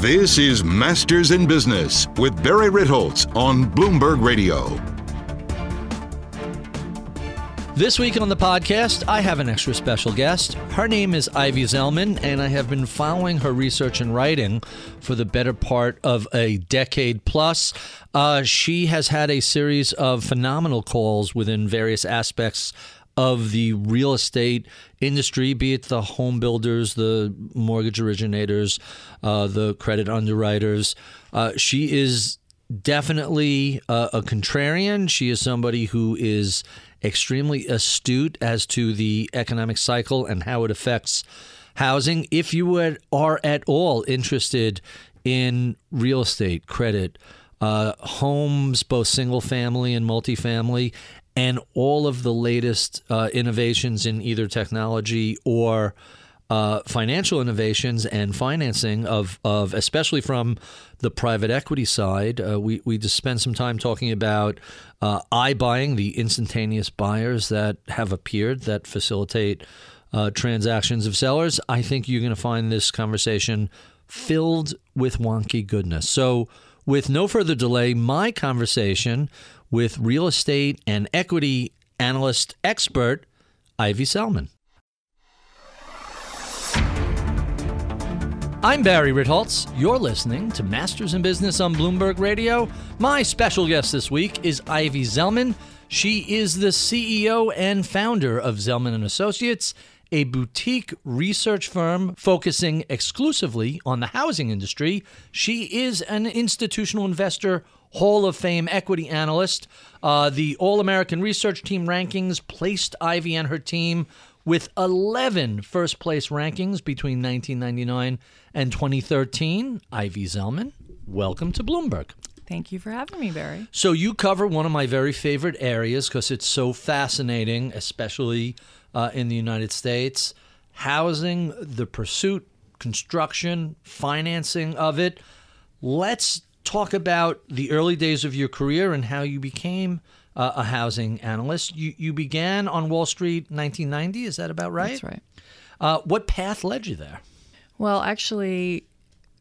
This is Masters in Business with Barry Ritholtz on Bloomberg Radio. This week on the podcast, I have an extra special guest. Her name is Ivy Zelman, and I have been following her research and writing for the better part of a decade plus. Uh, she has had a series of phenomenal calls within various aspects of the real estate industry, be it the home builders, the mortgage originators, uh, the credit underwriters. Uh, she is definitely a, a contrarian. She is somebody who is extremely astute as to the economic cycle and how it affects housing. If you are at all interested in real estate credit, uh, homes, both single family and multifamily, and all of the latest uh, innovations in either technology or uh, financial innovations and financing of, of especially from the private equity side. Uh, we, we just spent some time talking about uh, iBuying, the instantaneous buyers that have appeared that facilitate uh, transactions of sellers. I think you're going to find this conversation filled with wonky goodness. So, with no further delay, my conversation with real estate and equity analyst expert Ivy Zelman. I'm Barry Ritholtz. You're listening to Masters in Business on Bloomberg Radio. My special guest this week is Ivy Zelman. She is the CEO and founder of Zelman and Associates, a boutique research firm focusing exclusively on the housing industry. She is an institutional investor Hall of Fame equity analyst. Uh, the All American Research Team rankings placed Ivy and her team with 11 first place rankings between 1999 and 2013. Ivy Zelman, welcome to Bloomberg. Thank you for having me, Barry. So, you cover one of my very favorite areas because it's so fascinating, especially uh, in the United States housing, the pursuit, construction, financing of it. Let's talk about the early days of your career and how you became uh, a housing analyst. You you began on Wall Street 1990. Is that about right? That's right. Uh, what path led you there? Well, actually,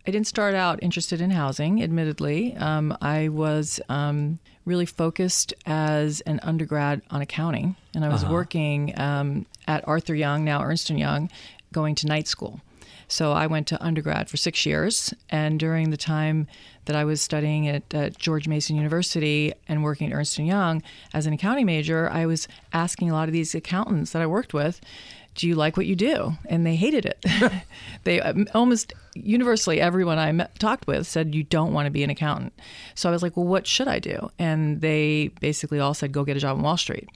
I didn't start out interested in housing. Admittedly, um, I was um, really focused as an undergrad on accounting, and I was uh-huh. working um, at Arthur Young, now Ernst and Young, going to night school. So I went to undergrad for six years, and during the time that I was studying at, at George Mason University and working at Ernst & Young as an accounting major, I was asking a lot of these accountants that I worked with, do you like what you do? And they hated it. they um, almost universally, everyone I met, talked with said, you don't want to be an accountant. So I was like, well, what should I do? And they basically all said, go get a job on Wall Street.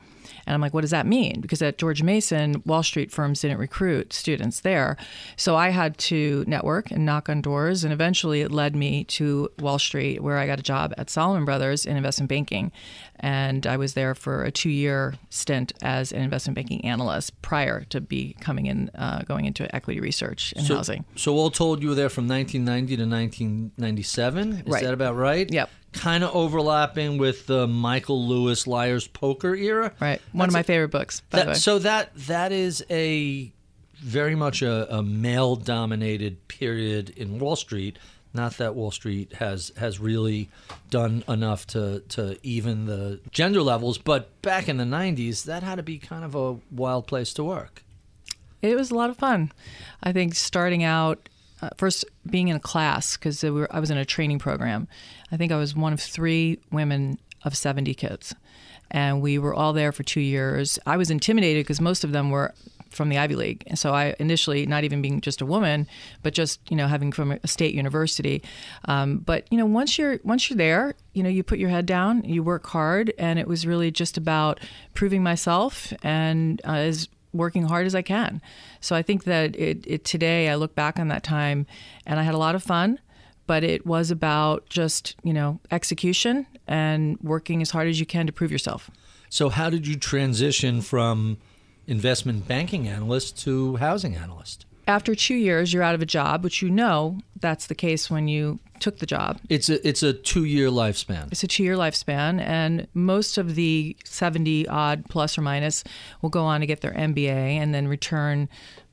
And I'm like, what does that mean? Because at George Mason, Wall Street firms didn't recruit students there. So I had to network and knock on doors. And eventually it led me to Wall Street, where I got a job at Salomon Brothers in investment banking. And I was there for a two year stint as an investment banking analyst prior to be coming in, uh, going into equity research and so, housing. So all told, you were there from 1990 to 1997. Is right. that about right? Yep kind of overlapping with the Michael Lewis Liar's Poker era. Right. One That's of my a, favorite books, by that, the way. So that that is a very much a, a male dominated period in Wall Street. Not that Wall Street has has really done enough to to even the gender levels, but back in the '90s, that had to be kind of a wild place to work. It was a lot of fun. I think starting out uh, first being in a class because we I was in a training program. I think I was one of three women of 70 kids. And we were all there for two years. I was intimidated because most of them were from the Ivy League. And so I initially, not even being just a woman, but just you know having from a state university. Um, but you know once you're once you're there, you know you put your head down, you work hard, and it was really just about proving myself. And uh, as working hard as I can. So I think that it, it today I look back on that time and I had a lot of fun, but it was about just, you know, execution and working as hard as you can to prove yourself. So how did you transition from investment banking analyst to housing analyst? After two years, you're out of a job, which you know that's the case when you took the job. It's a it's a two year lifespan. It's a two year lifespan, and most of the 70 odd plus or minus will go on to get their MBA and then return,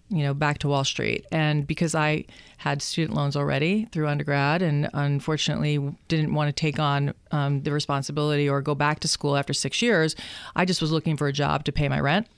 you know, back to Wall Street. And because I had student loans already through undergrad, and unfortunately didn't want to take on um, the responsibility or go back to school after six years, I just was looking for a job to pay my rent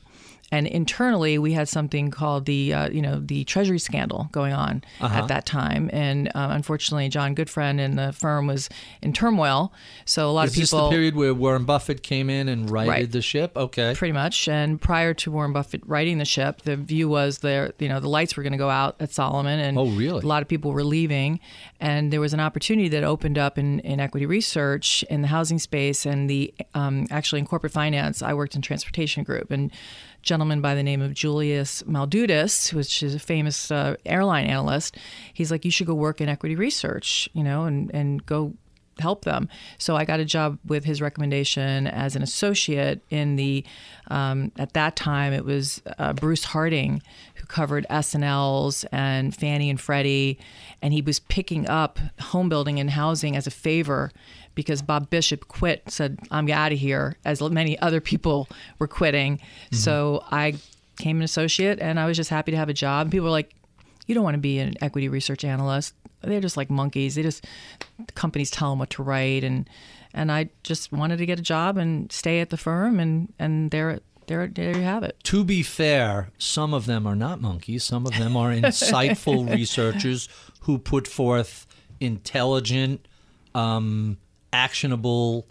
and internally we had something called the uh, you know the treasury scandal going on uh-huh. at that time. And uh, unfortunately John Gutfreund and the firm was in turmoil. So a lot Is of people this the period where warren buffett came in and righted right. the ship? Okay. Pretty much. And prior to warren buffett righting the ship the view was there you know the lights were going to go out at Salomon and oh, really? a lot of people were leaving. And there was an opportunity that opened up in, in equity research in the housing space and the um, actually in corporate finance. I worked in transportation group. And gentleman by the name of Julius Maldutis, which is a famous uh, airline analyst. He's like, you should go work in equity research, you know, and, and go help them. So I got a job with his recommendation as an associate in the, um, at that time, it was uh, Bruce Harding who covered S&Ls and Fannie and Freddie. And he was picking up home building and housing as a favor because Bob Bishop quit, said, I'm out of here, as many other people were quitting. Mm-hmm. So I came an associate and I was just happy to have a job. People were like, you don't want to be an equity research analyst. They're just like monkeys. They just, the companies tell them what to write. And, and I just wanted to get a job and stay at the firm. And, and there, there, there you have it. To be fair, some of them are not monkeys. Some of them are insightful researchers who put forth intelligent, um, actionable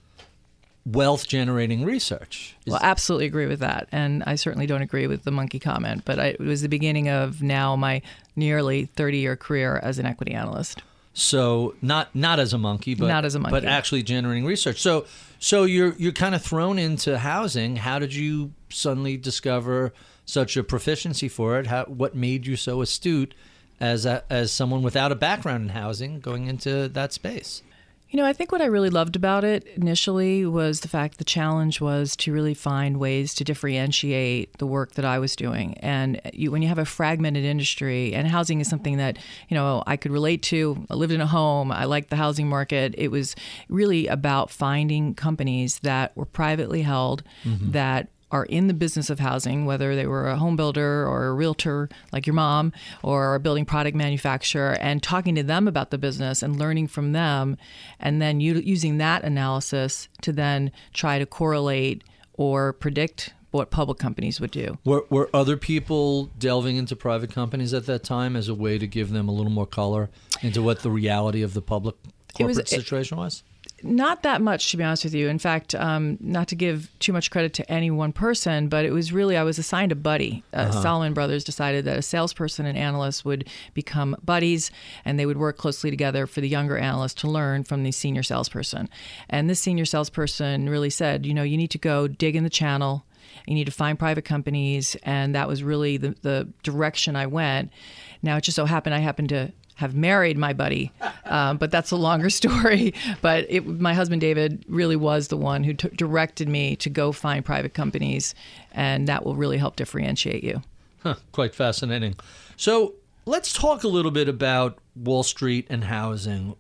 wealth generating research. Is- well, absolutely agree with that. And I certainly don't agree with the monkey comment, but I, it was the beginning of now my nearly 30 year career as an equity analyst. So not not as a monkey, but not as a monkey, but actually generating research. So so you're you're kind of thrown into housing. How did you suddenly discover such a proficiency for it? How what made you so astute as a, as someone without a background in housing going into that space? You know, I think what I really loved about it initially was the fact the challenge was to really find ways to differentiate the work that I was doing. And you, when you have a fragmented industry, and housing is something that, you know, I could relate to. I lived in a home, I liked the housing market. It was really about finding companies that were privately held, mm-hmm. that are in the business of housing, whether they were a home builder or a realtor like your mom or a building product manufacturer, and talking to them about the business and learning from them, and then using that analysis to then try to correlate or predict what public companies would do. Were, were other people delving into private companies at that time as a way to give them a little more color into what the reality of the public corporate was, situation was? Not that much, to be honest with you. In fact, um, not to give too much credit to any one person, but it was really, I was assigned a buddy. Uh, uh-huh. Salomon Brothers decided that a salesperson and analyst would become buddies and they would work closely together for the younger analyst to learn from the senior salesperson. And this senior salesperson really said, you know, you need to go dig in the channel, you need to find private companies. And that was really the, the direction I went. Now, it just so happened I happened to have married my buddy, um, but that's a longer story. But it, my husband David really was the one who t- directed me to go find private companies, and that will really help differentiate you. Huh, quite fascinating. So let's talk a little bit about Wall Street and housing.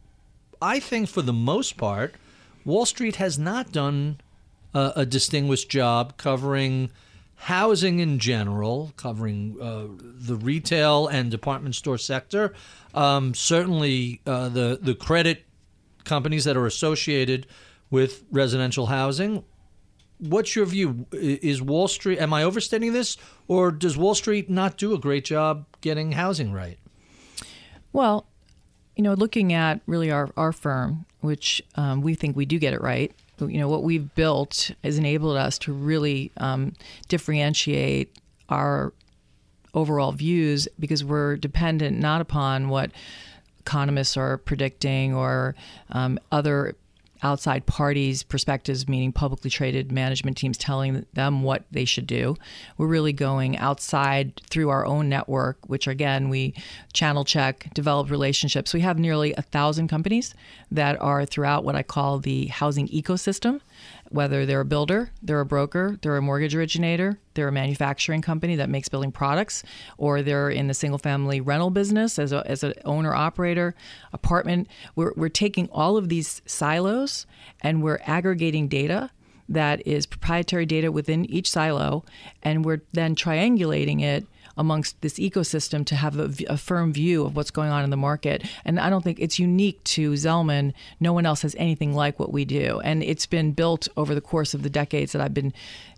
I think for the most part, Wall Street has not done a, a distinguished job covering housing in general, covering uh, the retail and department store sector. Um, certainly, uh, the the credit companies that are associated with residential housing. What's your view? Is Wall Street? Am I overstating this, or does Wall Street not do a great job getting housing right? Well, you know, looking at really our, our firm, which um, we think we do get it right, you know what we've built has enabled us to really um, differentiate our overall views because we're dependent not upon what economists are predicting or um, other outside parties' perspectives, meaning publicly traded management teams telling them what they should do. We're really going outside through our own network, which again, we channel check, develop relationships. We have nearly a thousand companies that are throughout what I call the housing ecosystem whether they're a builder, they're a broker, they're a mortgage originator, they're a manufacturing company that makes building products, or they're in the single family rental business as, as an owner operator, apartment. We're, we're taking all of these silos and we're aggregating data that is proprietary data within each silo, and we're then triangulating it amongst this ecosystem to have a, a, firm view of what's going on in the market. And I don't think it's unique to Zelman. No one else has anything like what we do. And it's been built over the course of the decades that I've been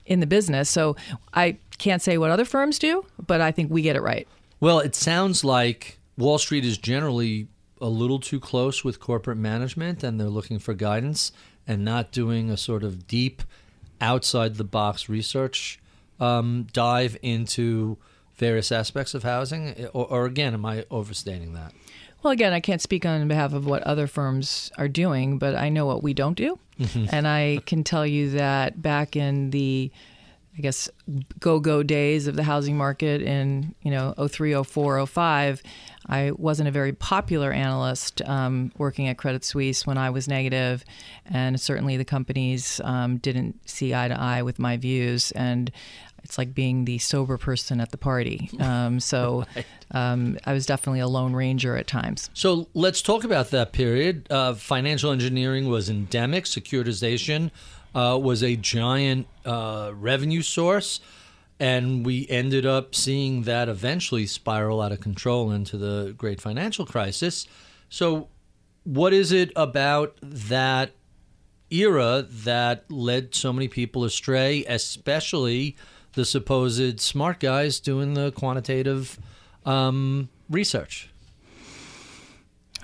in the business. So I can't say what other firms do, but I think we get it right. Well, it sounds like Wall Street is generally a little too close with corporate management and they're looking for guidance and not doing a sort of deep outside the box research um, dive into various aspects of housing? Or, or, again, am I overstating that? Well, again, I can't speak on behalf of what other firms are doing, but I know what we don't do. Mm-hmm. And I can tell you that back in the I guess go-go days of the housing market in you know 03, 04, 05, I wasn't a very popular analyst um, working at Credit Suisse when I was negative, and certainly the companies um, didn't see eye to eye with my views. And it's like being the sober person at the party. Um, so right. um, I was definitely a lone ranger at times. So let's talk about that period. Uh, financial engineering was endemic, securitization uh, was a giant uh, revenue source. And we ended up seeing that eventually spiral out of control into the great financial crisis. So, what is it about that era that led so many people astray, especially the supposed smart guys doing the quantitative um, research?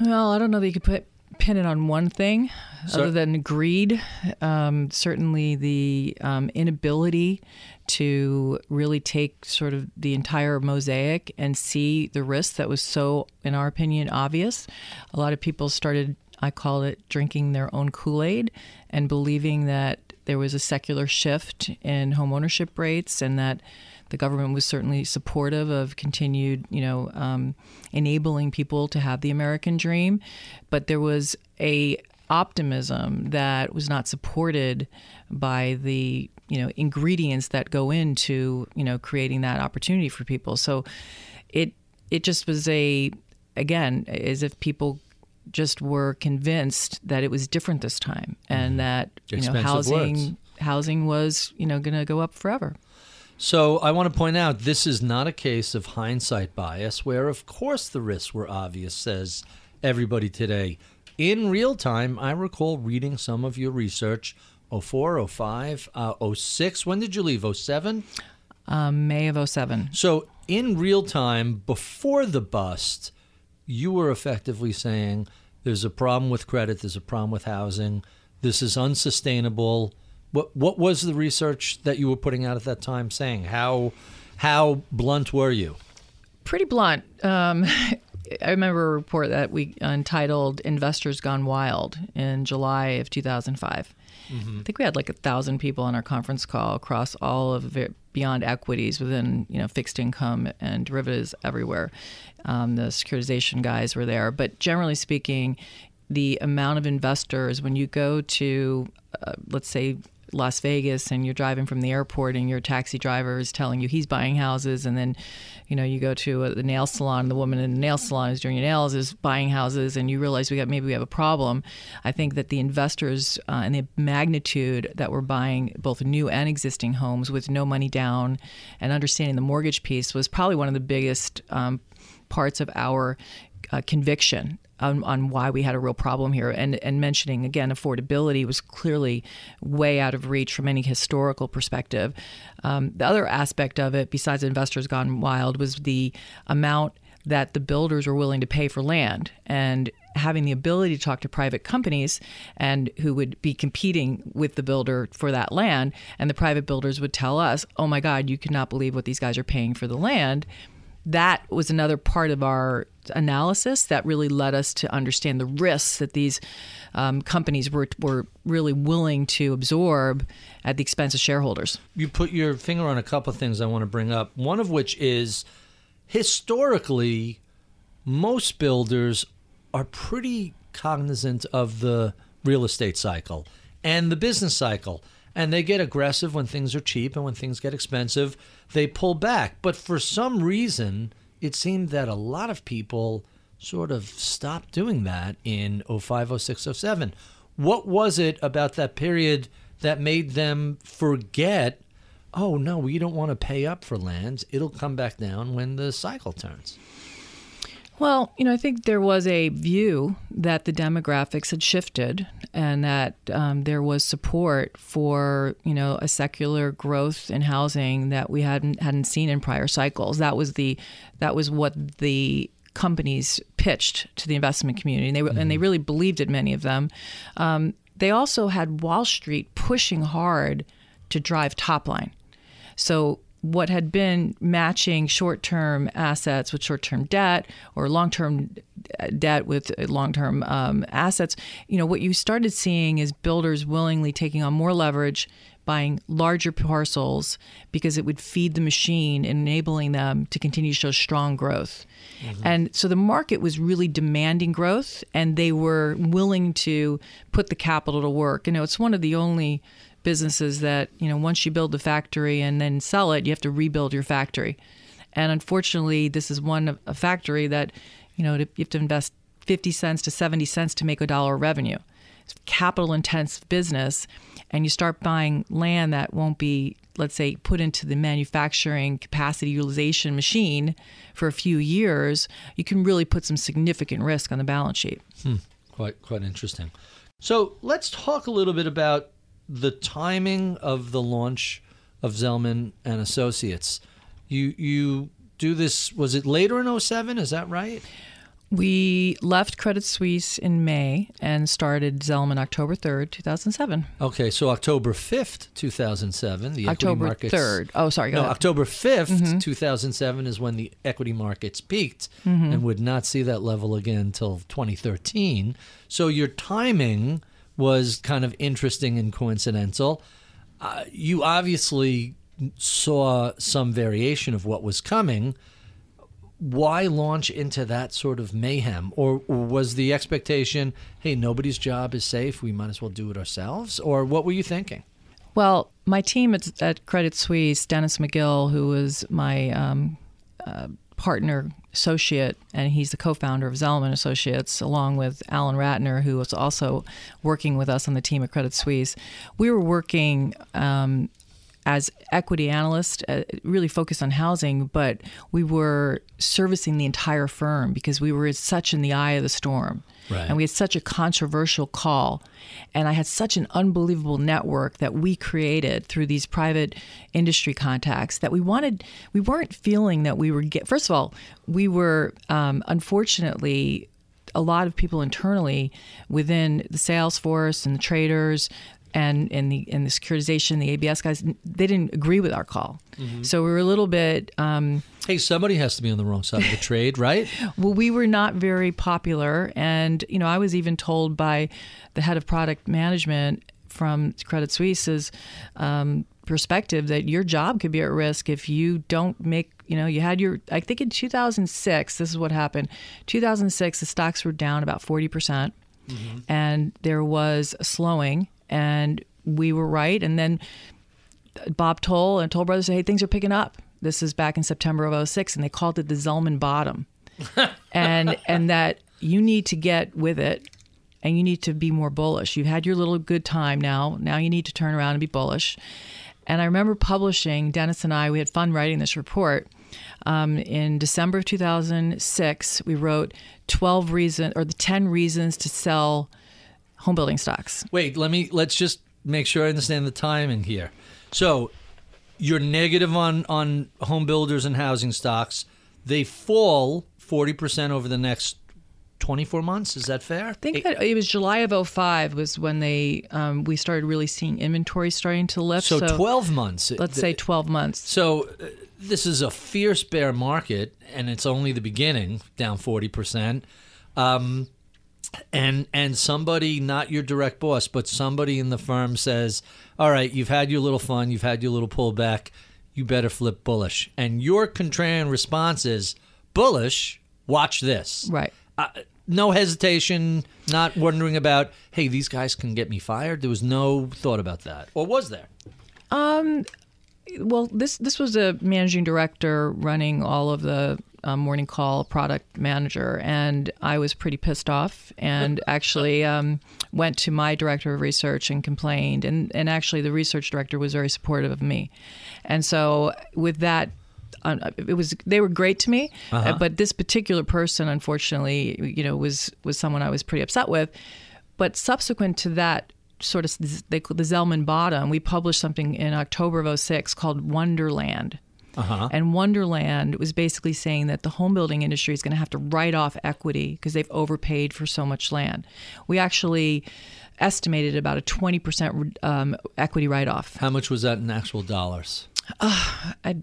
Well, I don't know that you could put pin it on one thing so, other than greed. Um, certainly, the um, inability to really take sort of the entire mosaic and see the risk that was so, in our opinion, obvious. A lot of people started, I call it, drinking their own Kool Aid and believing that there was a secular shift in home ownership rates, and that the government was certainly supportive of continued, you know, um, enabling people to have the American dream. But there was a optimism that was not supported by the you know ingredients that go into you know creating that opportunity for people. So it it just was a again as if people just were convinced that it was different this time and mm-hmm. that you Expensive know housing words. housing was you know going to go up forever. So I want to point out this is not a case of hindsight bias where of course the risks were obvious says everybody today. In real time, I recall reading some of your research 04, 05, uh, 06. When did you leave? 07? Um, May of 07. So in real time, before the bust, you were effectively saying there's a problem with credit, there's a problem with housing, this is unsustainable. What what was the research that you were putting out at that time saying? How how blunt were you? Pretty blunt. Um, I remember a report that we entitled "Investors Gone Wild" in July of 2005. Mm-hmm. I think we had like a thousand people on our conference call across all of beyond equities within you know fixed income and derivatives everywhere. Um, the securitization guys were there, but generally speaking, the amount of investors when you go to uh, let's say Las Vegas and you're driving from the airport and your taxi driver is telling you he's buying houses and then you know you go to a, the nail salon and the woman in the nail salon is doing your nails is buying houses and you realize we got maybe we have a problem I think that the investors uh, and the magnitude that were buying both new and existing homes with no money down and understanding the mortgage piece was probably one of the biggest um, parts of our uh, conviction on, on, why we had a real problem here. And, and mentioning again, affordability was clearly way out of reach from any historical perspective. Um, the other aspect of it, besides investors gone wild, was the amount that the builders were willing to pay for land and having the ability to talk to private companies and who would be competing with the builder for that land and the private builders would tell us oh my god you cannot believe what these guys are paying for the land that was another part of our analysis that really led us to understand the risks that these um, companies were were really willing to absorb at the expense of shareholders. You put your finger on a couple of things I want to bring up. One of which is historically, most builders are pretty cognizant of the real estate cycle and the business cycle. And they get aggressive when things are cheap and when things get expensive, they pull back. But for some reason, it seemed that a lot of people sort of stopped doing that in 05, 06, 07. What was it about that period that made them forget, oh, no, we don't want to pay up for lands? It'll come back down when the cycle turns. Well, you know, I think there was a view that the demographics had shifted and that um, there was support for, you know, a secular growth in housing that we hadn't hadn't seen in prior cycles. That was the that was what the companies pitched to the investment community, and they mm-hmm. and they really believed it. Many of them. Um, they also had Wall Street pushing hard to drive top line. So what had been matching short term assets with short term debt or long term debt with long term um, assets, you know, what you started seeing is builders willingly taking on more leverage, buying larger parcels because it would feed the machine, enabling them to continue to show strong growth. Mm-hmm. And so the market was really demanding growth, and they were willing to put the capital to work. You know, it's one of the only businesses that you know once you build the factory and then sell it, you have to rebuild your factory. And unfortunately, this is one a factory that you know you have to invest fifty cents to seventy cents to make a dollar revenue. It's capital intensive business, and you start buying land that won't be, let's say, put into the manufacturing capacity utilization machine for a few years. You can really put some significant risk on the balance sheet. Hmm. Quite quite interesting. So let's talk a little bit about the timing of the launch of Zelman and Associates. You you do this was it later in 07, is that right? We left Credit Suisse in May and started Zelman October 3rd, 2007. Okay, so October 5th, 2007, the October equity markets 3rd. Oh, sorry. no, ahead. October 5th, mm-hmm. 2007 is when the equity markets peaked mm-hmm. and would not see that level again until 2013. So your timing was kind of interesting and coincidental. Uh, you obviously saw some variation of what was coming. Why launch into that sort of mayhem? Or, or, was the expectation, hey, nobody's job is safe, we might as well do it ourselves? Or what were you thinking? Well, my team at, at Credit Suisse, Dennis McGill, who was my um, uh, partner associate, and he's the co-founder of Zelman Associates, along with Alan Ratner, who was also working with us on the team at Credit Suisse. We were working um, as equity analysts, uh, really focused on housing, but we were servicing the entire firm because we were such in the eye of the storm. Right. And we had such a controversial call. And I had such an unbelievable network that we created through these private industry contacts that we wanted, we weren't feeling that we were get, first of all, we were um, unfortunately a lot of people internally within the sales force and the traders and in the in the securitization, the ABS guys, they didn't agree with our call. Mm-hmm. So we were a little bit. Um, hey, somebody has to be on the wrong side of the trade, right? well, we were not very popular, and you know, I was even told by the head of product management from Credit Suisse's um, perspective that your job could be at risk if you don't make. You know, you had your. I think in 2006, this is what happened. 2006, the stocks were down about 40 percent. Mm-hmm. And there was a slowing and we were right. And then Bob Toll and Toll Brothers said, hey, things are picking up. This is back in September of 06, and they called it the Zelman bottom. and and that you need to get with it and you need to be more bullish. You've had your little good time now. Now you need to turn around and be bullish. And I remember publishing, Dennis and I, we had fun writing this report. Um, in December of 2006, we wrote 12 reasons or the 10 reasons to sell home building stocks. Wait, let me let's just make sure I understand the timing here. So, you're negative on on home builders and housing stocks. They fall 40% over the next 24 months. Is that fair? I think that it was July of 05 was when they um, we started really seeing inventory starting to lift. So, 12 months. Let's say 12 months. So uh, this is a fierce bear market, and it's only the beginning, down 40%. Um, and and somebody, not your direct boss, but somebody in the firm says, "All right, you've had your little fun, you've had your little pullback, you better flip bullish." And your contrarian response is, "Bullish, watch this." Right. Uh, no hesitation, not wondering about, "Hey, these guys can get me fired." There was no thought about that, or was there? um Well, this this was a managing director running all of the um, morning call product manager, and I was pretty pissed off, and actually um, went to my director of research and complained, and and actually the research director was very supportive of me, and so with that. Uh, it was they were great to me, uh, but this particular person, unfortunately, you know, was was someone I was pretty upset with. But subsequent to that sort of they, the Zelman bottom, we published something in October of 06 called Wonderland. Uh-huh. And Wonderland was basically saying that the home building industry is going to have to write off equity because they've overpaid for so much land. We actually estimated about a 20% um, equity write off. How much was that in actual dollars? I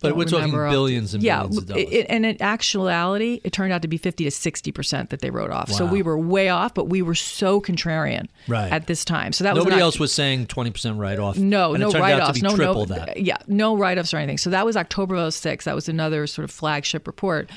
But we're talking billions and yeah, billions of dollars. it- and in actuality, it turned out to be 50 to 60% that they wrote off. So we were way off, but we were so contrarian Right. at this time. So that was Nobody an else was saying 20% write off. No, and no write offs. No, no, that. Yeah, no write offs or anything. So that was October of 06. That was another sort of flagship report.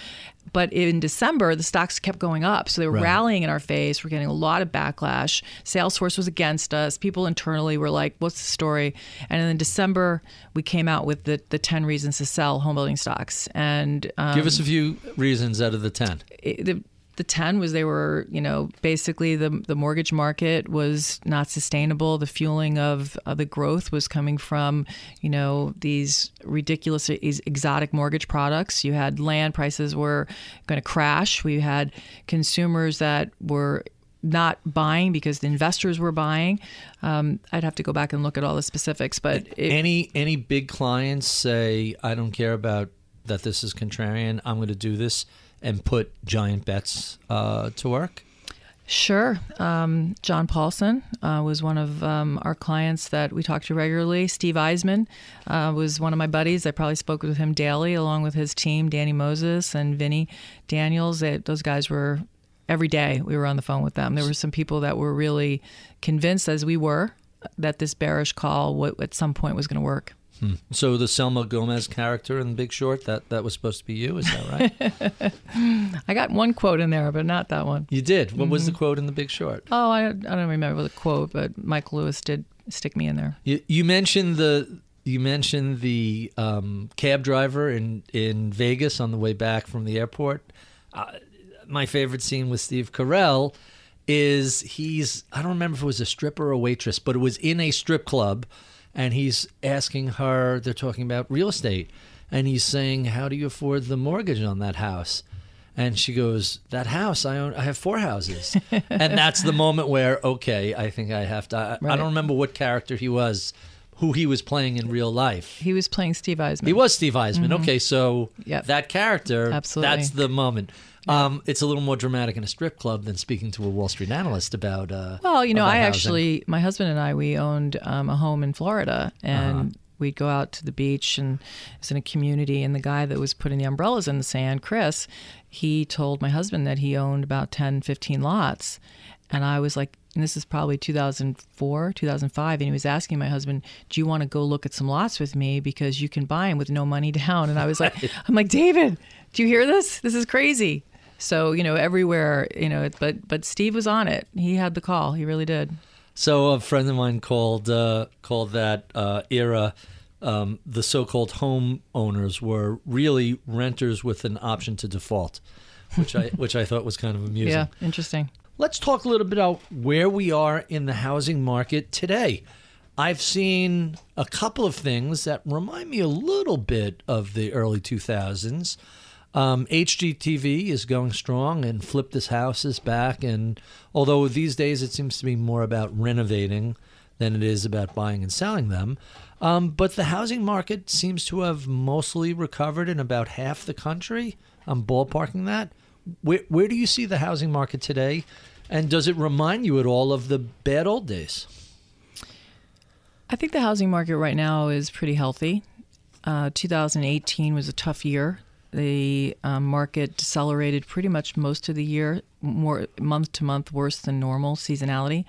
But in December, the stocks kept going up. So they were Right. rallying in our face. We're getting a lot of backlash. Salesforce was against us. People internally were like, what's the story? And in December, we came out with the, the 10 reasons to sell home building stocks. And um, Give us a few reasons out of the 10. it- the the 10 was they were you know basically the the mortgage market was not sustainable. The fueling of, the growth was coming from you know these ridiculous these exotic mortgage products. You had land prices were going to crash. We had consumers that were not buying because the investors were buying. Um, i'd have to go back and look at all the specifics but it, any any big clients say, I don't care about that this is contrarian, I'm going to do this and put giant bets uh, to work? Sure. Um, John Paulson uh, was one of um, our clients that we talked to regularly. Steve Eisman uh, was one of my buddies. I probably spoke with him daily, along with his team, Danny Moses and Vinny Daniels. They, those guys were every day. We were on the phone with them. There were some people that were really convinced, as we were, that this bearish call w- at some point was going to work. So the Selma Gomez character in The Big Short, that, that was supposed to be you, is that right? I got one quote in there, but not that one. you did. What was the Mm-hmm. quote in The Big Short? Oh, I, I don't remember the quote, but Mike Lewis did stick me in there. You, you mentioned the you mentioned the um, cab driver in in Vegas on the way back from the airport. Uh, my favorite scene with Steve Carell is he's I don't remember if it was a stripper or a waitress, but it was in a strip club, and he's asking her. They're talking about real estate, and he's saying, "How do you afford the mortgage on that house?" And she goes, "That house, I own. I have four houses." and that's the moment where, okay, I think I have to. I, I don't remember what character he was, who he was playing in real life. He was playing Steve Eisman. He was Steve Eisman. Okay, so Mm-hmm. Yep. that character, Absolutely. that's the moment. Um, it's a little more dramatic in a strip club than speaking to a Wall Street analyst about. Uh, Well, you know, I housing. actually, my husband and I, we owned um, a home in Florida, and Uh-huh. we'd go out to the beach, and it was in a community. And the guy that was putting the umbrellas in the sand, Chris, he told my husband that he owned about 10, 15 lots, and I was like. And this is probably 2004, 2005. And he was asking my husband, Do you want to go look at some lots with me? Because you can buy them with no money down. And I was like, I'm like, David, do you hear this? This is crazy. So, you know, everywhere, you know, but but Steve was on it. He had the call. He really did. So a friend of mine called uh, called that uh, era. Um, the so-called home owners were really renters with an option to default, which I which I thought was kind of amusing. Yeah, interesting. Let's talk a little bit about where we are in the housing market today. I've seen a couple of things that remind me a little bit of the early 2000s. Um, HGTV is going strong, and Flip This House is back. And although these days it seems to be more about renovating than it is about buying and selling them, um, but the housing market seems to have mostly recovered in about half the country. I'm ballparking that. Where where do you see the housing market today, and does it remind you at all of the bad old days? I think the housing market right now is pretty healthy. Uh, 2018 was a tough year. The um, market decelerated pretty much most of the year, more month to month, worse than normal seasonality.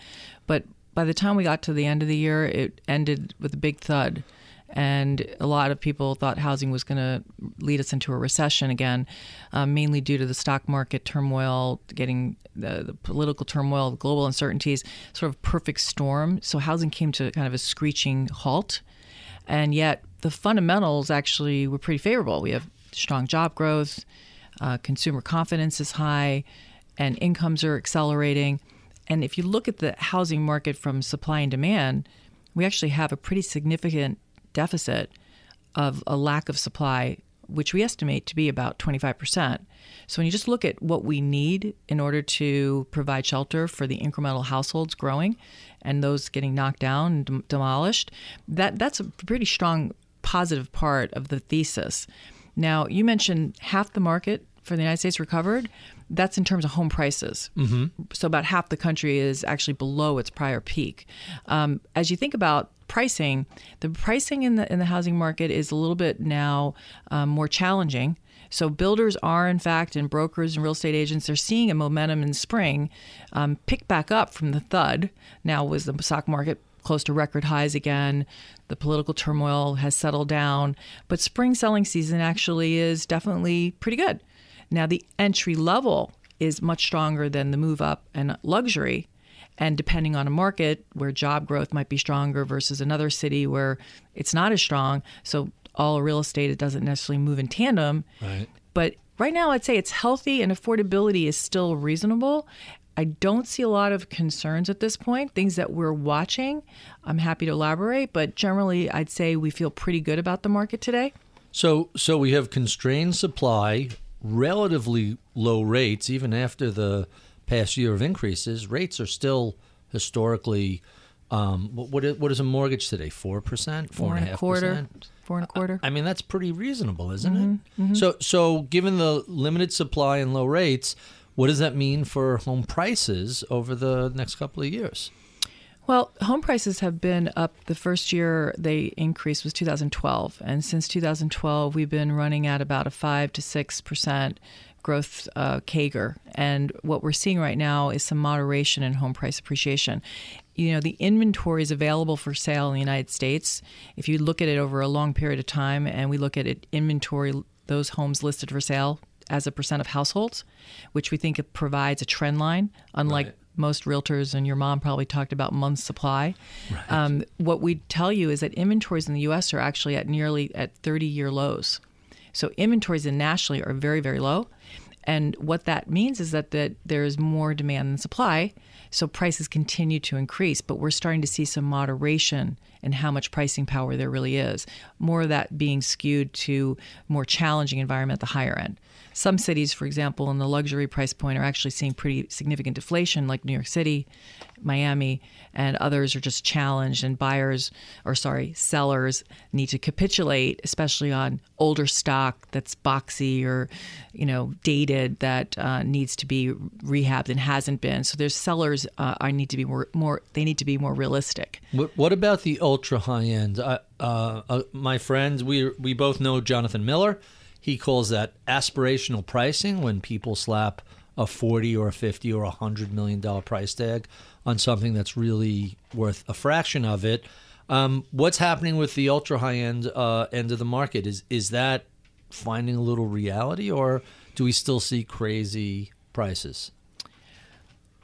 But by the time we got to the end of the year, it ended with a big thud. And a lot of people thought housing was going to lead us into a recession again, um, mainly due to the stock market turmoil, getting the, the, political turmoil, the global uncertainties, sort of perfect storm. So housing came to kind of a screeching halt. And yet the fundamentals actually were pretty favorable. We have strong job growth, uh, consumer confidence is high, and incomes are accelerating. And if you look at the housing market from supply and demand, we actually have a pretty significant deficit of a lack of supply, which we estimate to be about 25%. So when you just look at what we need in order to provide shelter for the incremental households growing and those getting knocked down and demolished, that that's a pretty strong positive part of the thesis. Now, you mentioned half the market for the United States recovered. That's in terms of home prices. Mm-hmm. So about half the country is actually below its prior peak. Um, as you think about pricing, the pricing in the in the housing market is a little bit now um, more challenging. So builders are, in fact, and brokers and real estate agents, they're seeing a momentum in spring um, pick back up from the thud. Now, was the stock market close to record highs again? The political turmoil has settled down, but spring selling season actually is definitely pretty good. Now, the entry level is much stronger than the move up and luxury. And depending on a market where job growth might be stronger versus another city where it's not as strong, so all real estate it doesn't necessarily move in tandem. Right. But right now, I'd say it's healthy and affordability is still reasonable. I don't see a lot of concerns at this point, things that we're watching. I'm happy to elaborate, but generally, I'd say we feel pretty good about the market today. So, so we have constrained supply, relatively low rates, even after the past year of increases. Rates are still historically. Um, what what is a mortgage today? Four percent, four and a quarter, four and a quarter. I mean, that's pretty reasonable, isn't mm-hmm, it? Mm-hmm. So, so given the limited supply and low rates, what does that mean for home prices over the next couple of years? Well, home prices have been up. The first year they increased was 2012, and since 2012 we've been running at about a five to six percent growth uh, CAGR. And what we're seeing right now is some moderation in home price appreciation. You know, the inventories available for sale in the United States. If you look at it over a long period of time, and we look at it inventory, those homes listed for sale as a percent of households, which we think it provides a trend line, unlike right. most realtors and your mom probably talked about months supply. Right. Um, what we tell you is that inventories in the U.S. are actually at nearly at 30 year lows. So inventories in nationally are very, very low. And what that means is that, that there's more demand than supply. So prices continue to increase, but we're starting to see some moderation in how much pricing power there really is. More of that being skewed to more challenging environment at the higher end. Some cities, for example, in the luxury price point, are actually seeing pretty significant deflation, like New York City, Miami, and others are just challenged. And buyers, or sorry, sellers, need to capitulate, especially on older stock that's boxy or, you know, dated that uh, needs to be rehabbed and hasn't been. So there's sellers uh, I need to be more, more. They need to be more realistic. What, what about the ultra high end? Uh, uh, my friends, we we both know Jonathan Miller. He calls that aspirational pricing when people slap a 40 or a 50 or a 100 million dollar price tag on something that's really worth a fraction of it. Um, what's happening with the ultra high end uh, end of the market? Is is that finding a little reality, or do we still see crazy prices?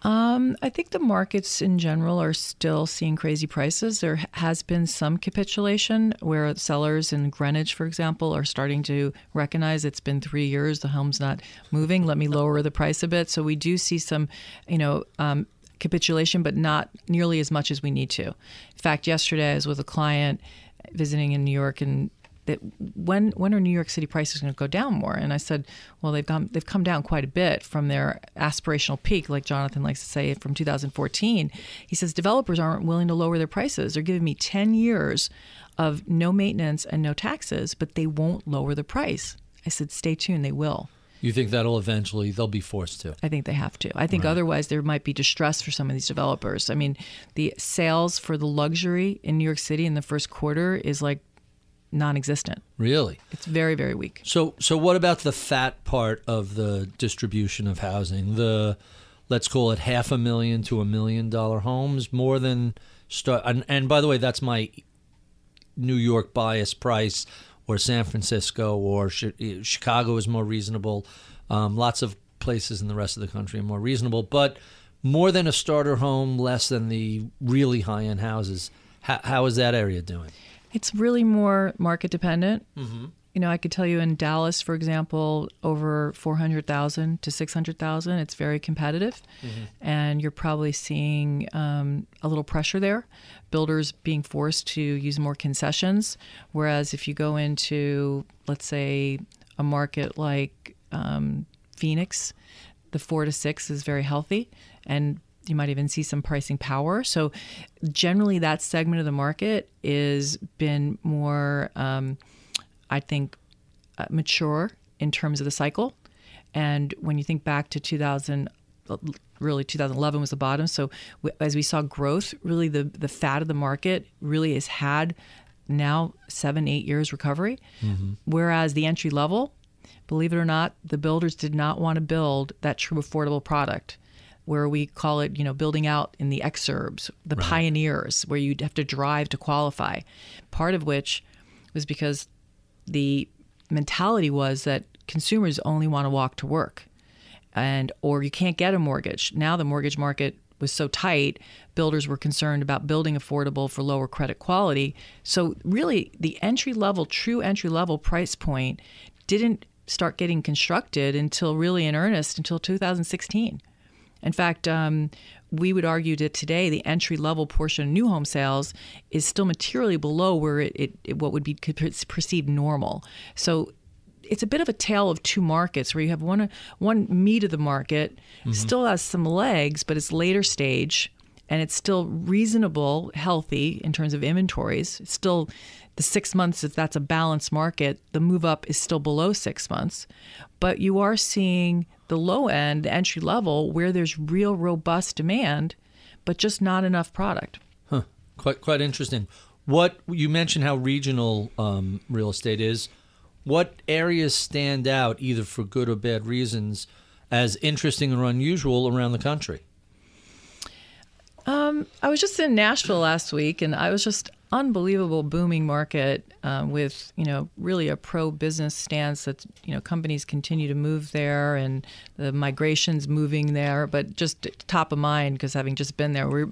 Um, I think the markets in general are still seeing crazy prices. There has been some capitulation where sellers in Greenwich, for example, are starting to recognize it's been three years, the home's not moving. Let me lower the price a bit. So we do see some, you know, um, capitulation, but not nearly as much as we need to. In fact, yesterday I was with a client visiting in New York and that when when are New York City prices going to go down more? And I said, well, they've come they've come down quite a bit from their aspirational peak, like Jonathan likes to say, from 2014. He says developers aren't willing to lower their prices. They're giving me 10 years of no maintenance and no taxes, but they won't lower the price. I said, stay tuned, they will. You think that'll eventually they'll be forced to? I think they have to. I think otherwise there might be distress for some of these developers. I mean, the sales for the luxury in New York City in the first quarter is like non-existent. Really? It's very very weak. So so what about the fat part of the distribution of housing? The let's call it half a million to a million dollar homes, more than start. And, and by the way, that's my New York bias price, or San Francisco, or Chi- Chicago is more reasonable. Um, lots of places in the rest of the country are more reasonable, but more than a starter home, less than the really high end houses. How, how is that area doing? It's really more market dependent. Mm-hmm. You know, I could tell you in Dallas, for example, over 400,000 to 600,000, it's very competitive. And you're probably seeing um, a little pressure there, builders being forced to use more concessions. Whereas if you go into, let's say, a market like um, Phoenix, the four to six is very healthy. And you might even see some pricing power. So, generally, that segment of the market is been more, um, I think, uh, mature in terms of the cycle. And when you think back to 2000, really 2011 was the bottom. So, w- as we saw growth, really the the fat of the market really has had now seven eight years recovery, whereas the entry level, believe it or not, the builders did not want to build that true affordable product where we call it, you know, building out in the exurbs, the pioneers, where you'd have to drive to qualify. Part of which was because the mentality was that consumers only want to walk to work and or you can't get a mortgage. Now the mortgage market was so tight, builders were concerned about building affordable for lower credit quality. So really the entry level true entry level price point didn't start getting constructed until really in earnest until 2016. In fact, um, we would argue that today the entry level portion of new home sales is still materially below where it, it, it what would be perceived normal. So it's a bit of a tale of two markets where you have one one meat of the market still has some legs, but it's later stage and it's still reasonable, healthy in terms of inventories. It's still the six months, if that's a balanced market, the move up is still below six months. But you are seeing the low end, the entry level, where there's real robust demand, but just not enough product. Huh. Quite quite interesting. What you mentioned how regional um, real estate is. What areas stand out, either for good or bad reasons, as interesting or unusual around the country? Um, I was just in Nashville last week, and I was just unbelievable booming market um, with you know really a pro business stance that you know companies continue to move there and the migrations moving there. But just top of mind because having just been there we,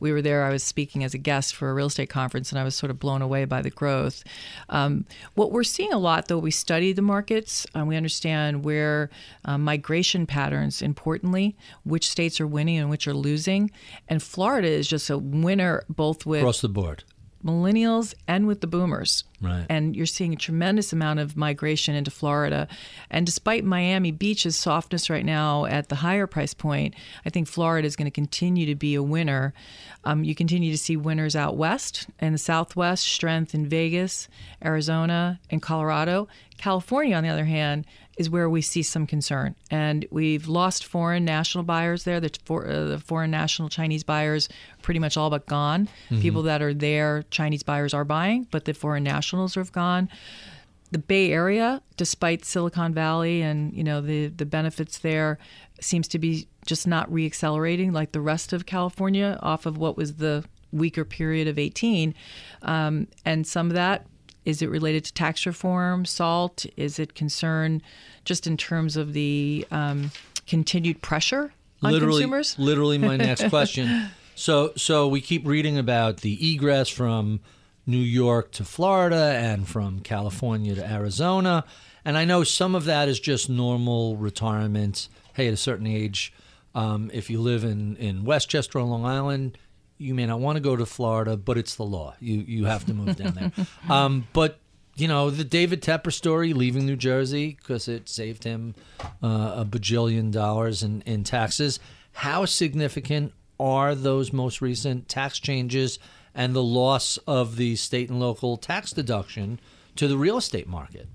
we were there I was speaking as a guest for a real estate conference and I was sort of blown away by the growth. Um, what we're seeing a lot though we study the markets um, we understand where um, migration patterns importantly which states are winning and which are losing. And Florida is just a winner both with Across the board. Millennials and with the boomers. Right. And you're seeing a tremendous amount of migration into Florida. And despite Miami Beach's softness right now at the higher price point, I think Florida is going to continue to be a winner. Um, you continue to see winners out west and the southwest, strength in Vegas, Arizona, and Colorado. California, on the other hand, is where we see some concern. And we've lost foreign national buyers there. The, for, uh, the foreign national Chinese buyers pretty much all but gone. People that are there, Chinese buyers are buying, but the foreign nationals have gone. The Bay Area, despite Silicon Valley and you know the the benefits there, seems to be just not reaccelerating like the rest of California off of what was the weaker period of 18. Um, and some of that is it related to tax reform, SALT? Is it concern just in terms of the um, continued pressure on literally, consumers? literally my next question. So, so we keep reading about the egress from New York to Florida and from California to Arizona, and I know some of that is just normal retirement. Hey, at a certain age, um, if you live in in Westchester or Long Island, you may not want to go to Florida, but it's the law. You you have to move down there. Um, but you know the David Tepper story, leaving New Jersey because it saved him uh, a bajillion dollars in, in taxes. How significant are those most recent tax changes and the loss of the state and local tax deduction to the real estate market?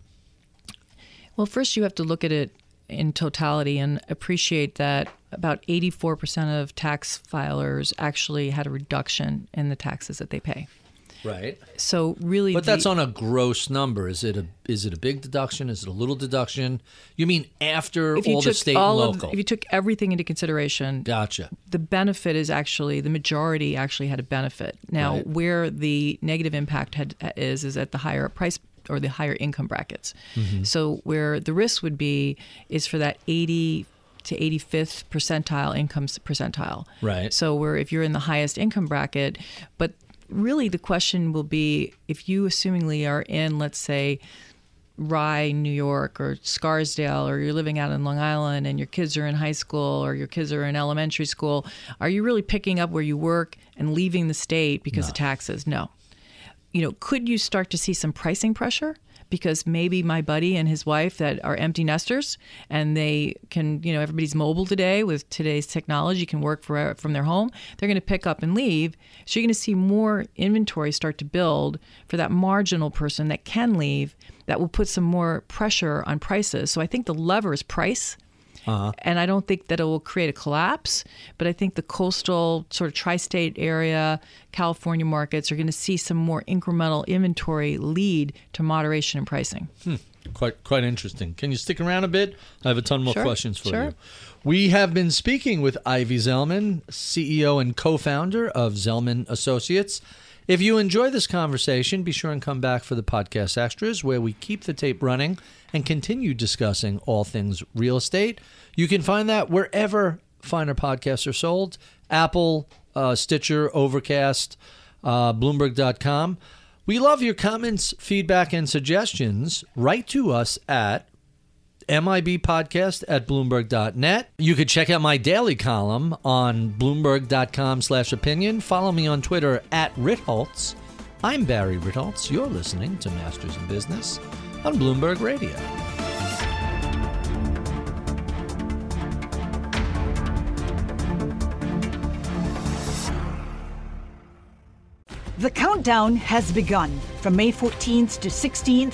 Well, first you have to look at it in totality and appreciate that about 84% of tax filers actually had a reduction in the taxes that they pay. Right. So really, But that's on a gross number. Is it a is it a big deduction? Is it a little deduction? You mean after you all the state all and of local? if you took everything into consideration, gotcha. the benefit is actually the majority actually had a benefit. Now, Right. where the negative impact had, is is at the higher price or the higher income brackets. Mm-hmm. So where the risk would be is for that 80 to 85th percentile income percentile. Right. So where if you're in the highest income bracket, but really the question will be if you assumingly are in let's say Rye, New York, or Scarsdale, or you're living out in Long Island and your kids are in high school or your kids are in elementary school, are you really picking up where you work and leaving the state because of taxes? No. You know, could you start to see some pricing pressure? Because maybe my buddy and his wife that are empty nesters and they can, you know, everybody's mobile today with today's technology, can work for, from their home. They're going to pick up and leave. So you're going to see more inventory start to build for that marginal person that can leave that will put some more pressure on prices. So I think the lever is price. Uh-huh. And I don't think that it will create a collapse, but I think the coastal sort of tri state area, California markets are going to see some more incremental inventory lead to moderation in pricing. Hmm. Quite quite interesting. Can you stick around a bit? I have a ton more Sure, questions for sure. you. We have been speaking with Ivy Zelman, CEO and co-founder of Zelman Associates. If you enjoy this conversation, be sure and come back for the podcast extras where we keep the tape running and continue discussing all things real estate. You can find that wherever finer podcasts are sold Apple, uh, Stitcher, Overcast, uh, Bloomberg.com. We love your comments, feedback, and suggestions. Write to us at MIBpodcast at Bloomberg.net. You could check out my daily column on Bloomberg.com slash opinion. Follow me on Twitter at Ritholtz. I'm Barry Ritholtz. You're listening to Masters in Business on Bloomberg Radio. The countdown has begun. From May 14th to 16th,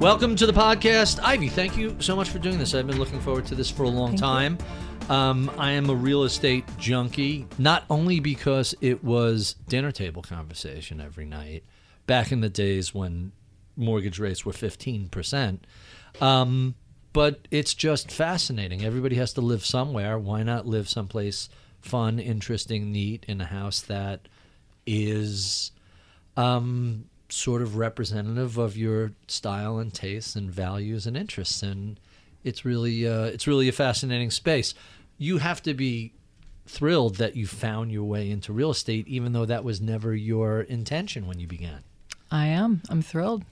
Welcome to the podcast. Ivy, thank you so much for doing this. I've been looking forward to this for a long time. Um, I am a real estate junkie, not only because it was dinner table conversation every night back in the days when mortgage rates were 15%, um, but it's just fascinating. Everybody has to live somewhere. Why not live someplace fun, interesting, neat in a house that is um, sort of representative of your style and tastes and values and interests and it's really uh, it's really a fascinating space you have to be thrilled that you found your way into real estate even though that was never your intention when you began I am. I'm thrilled.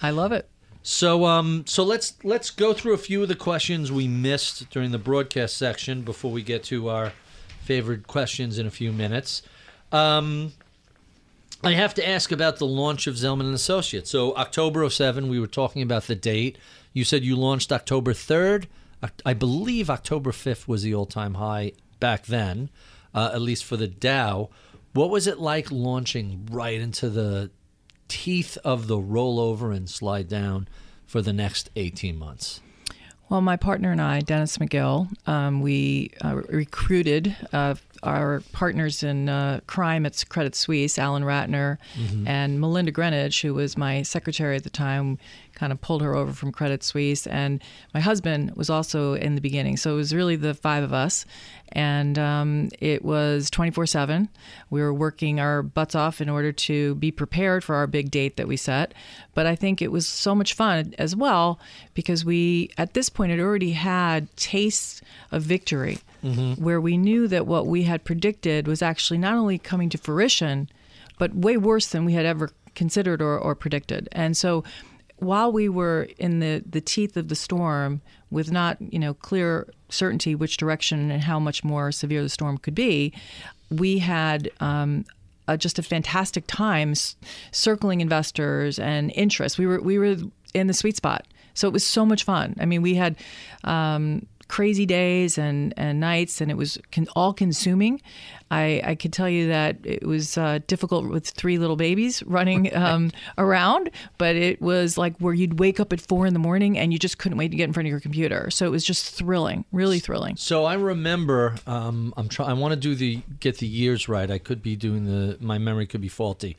I love it. so um so let's let's go through a few of the questions we missed during the broadcast section before we get to our favorite questions in a few minutes um I have to ask about the launch of Zelman and Associates. So October 07, we were talking about the date. You said you launched October 3rd. I believe October 5th was the all-time high back then, uh, at least for the Dow. What was it like launching right into the teeth of the rollover and slide down for the next 18 months? Well, my partner and I, Dennis McGill, um, we uh, recruited uh, our partners in uh, crime at Credit Suisse, Alan Ratner, and Melinda Greenwich, who was my secretary at the time, kind of pulled her over from Credit Suisse. And my husband was also in the beginning. So it was really the five of us. And um, it was 24 7. We were working our butts off in order to be prepared for our big date that we set. But I think it was so much fun as well because we, at this point, had already had tastes of victory where we knew that what we had predicted was actually not only coming to fruition, but way worse than we had ever considered or, or predicted. And so while we were in the, the teeth of the storm with not you know clear certainty which direction and how much more severe the storm could be, we had um, a, just a fantastic time circling investors and interest. We were we were in the sweet spot, so it was so much fun. I mean, we had. Um, crazy days and, and nights, and it was con- all consuming. I, I could tell you that it was uh, difficult with three little babies running um, around, but it was like where you'd wake up at four in the morning and you just couldn't wait to get in front of your computer. So it was just thrilling, really thrilling. So I remember, um, I'm trying. I want to do the get the years right. I could be doing the. My memory could be faulty.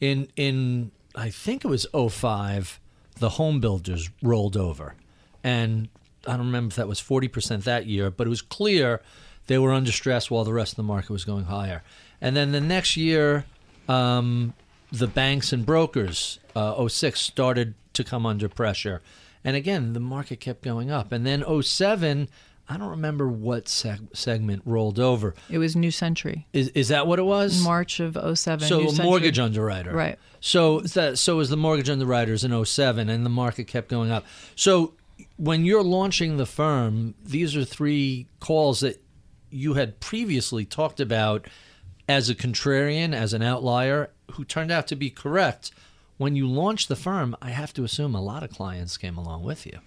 In in I think it was 05, the home builders rolled over, and I don't remember if that was 40 percent that year, but it was clear they were under stress while the rest of the market was going higher. And then the next year, um, the banks and brokers, uh, 06, started to come under pressure. And again, the market kept going up. And then 07, I don't remember what seg- segment rolled over. It was New Century, Is, is that what it was? March of 07. So New a Century. mortgage underwriter. Right. So that so was the mortgage underwriters in 07 and the market kept going up. So when you're launching the firm, these are three calls that you had previously talked about as a contrarian, as an outlier who turned out to be correct. When you launched the firm, I have to assume a lot of clients came along with you.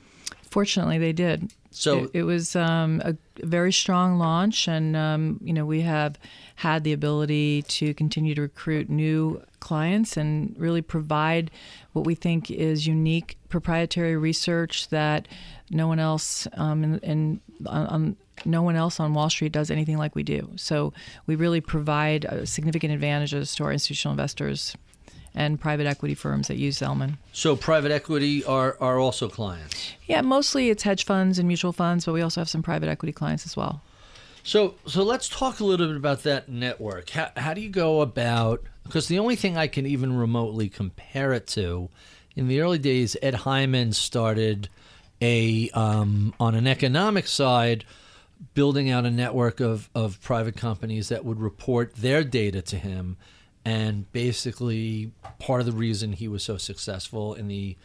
Fortunately, they did. So- it, it was um, a very strong launch, and um, you know we have had the ability to continue to recruit new clients and really provide what we think is unique proprietary research that no one else um, in, in on, on no one else on Wall Street does anything like we do. So we really provide uh, significant advantages to our institutional investors and private equity firms that use Zelman. So private equity are, are also clients. Yeah, mostly it's hedge funds and mutual funds, but we also have some private equity clients as well. So, so let's talk a little bit about that network. How, how do you go about? Because the only thing I can even remotely compare it to, in the early days, Ed Hyman started a um, on an economic side, building out a network of of private companies that would report their data to him, and basically part of the reason he was so successful in the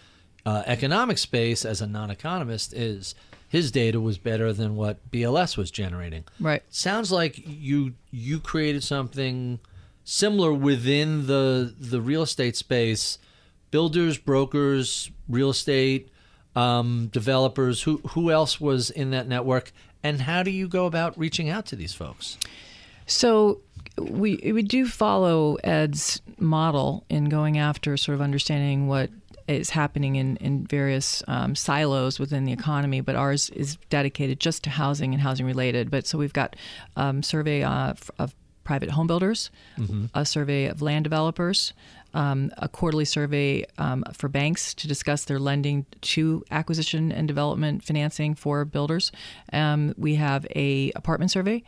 uh, economic space as a non-economist is his data was better than what BLS was generating. Right. Sounds like you you created something similar within the the real estate space. Builders, brokers, real estate um, developers. Who who else was in that network? And how do you go about reaching out to these folks? So we we do follow Ed's model in going after sort of understanding what is happening in, in various um, silos within the economy, but ours is dedicated just to housing and housing related. But so we've got um, survey uh, of private home builders, a survey of land developers, um, a quarterly survey um, for banks to discuss their lending to acquisition and development financing for builders. Um, we have a apartment survey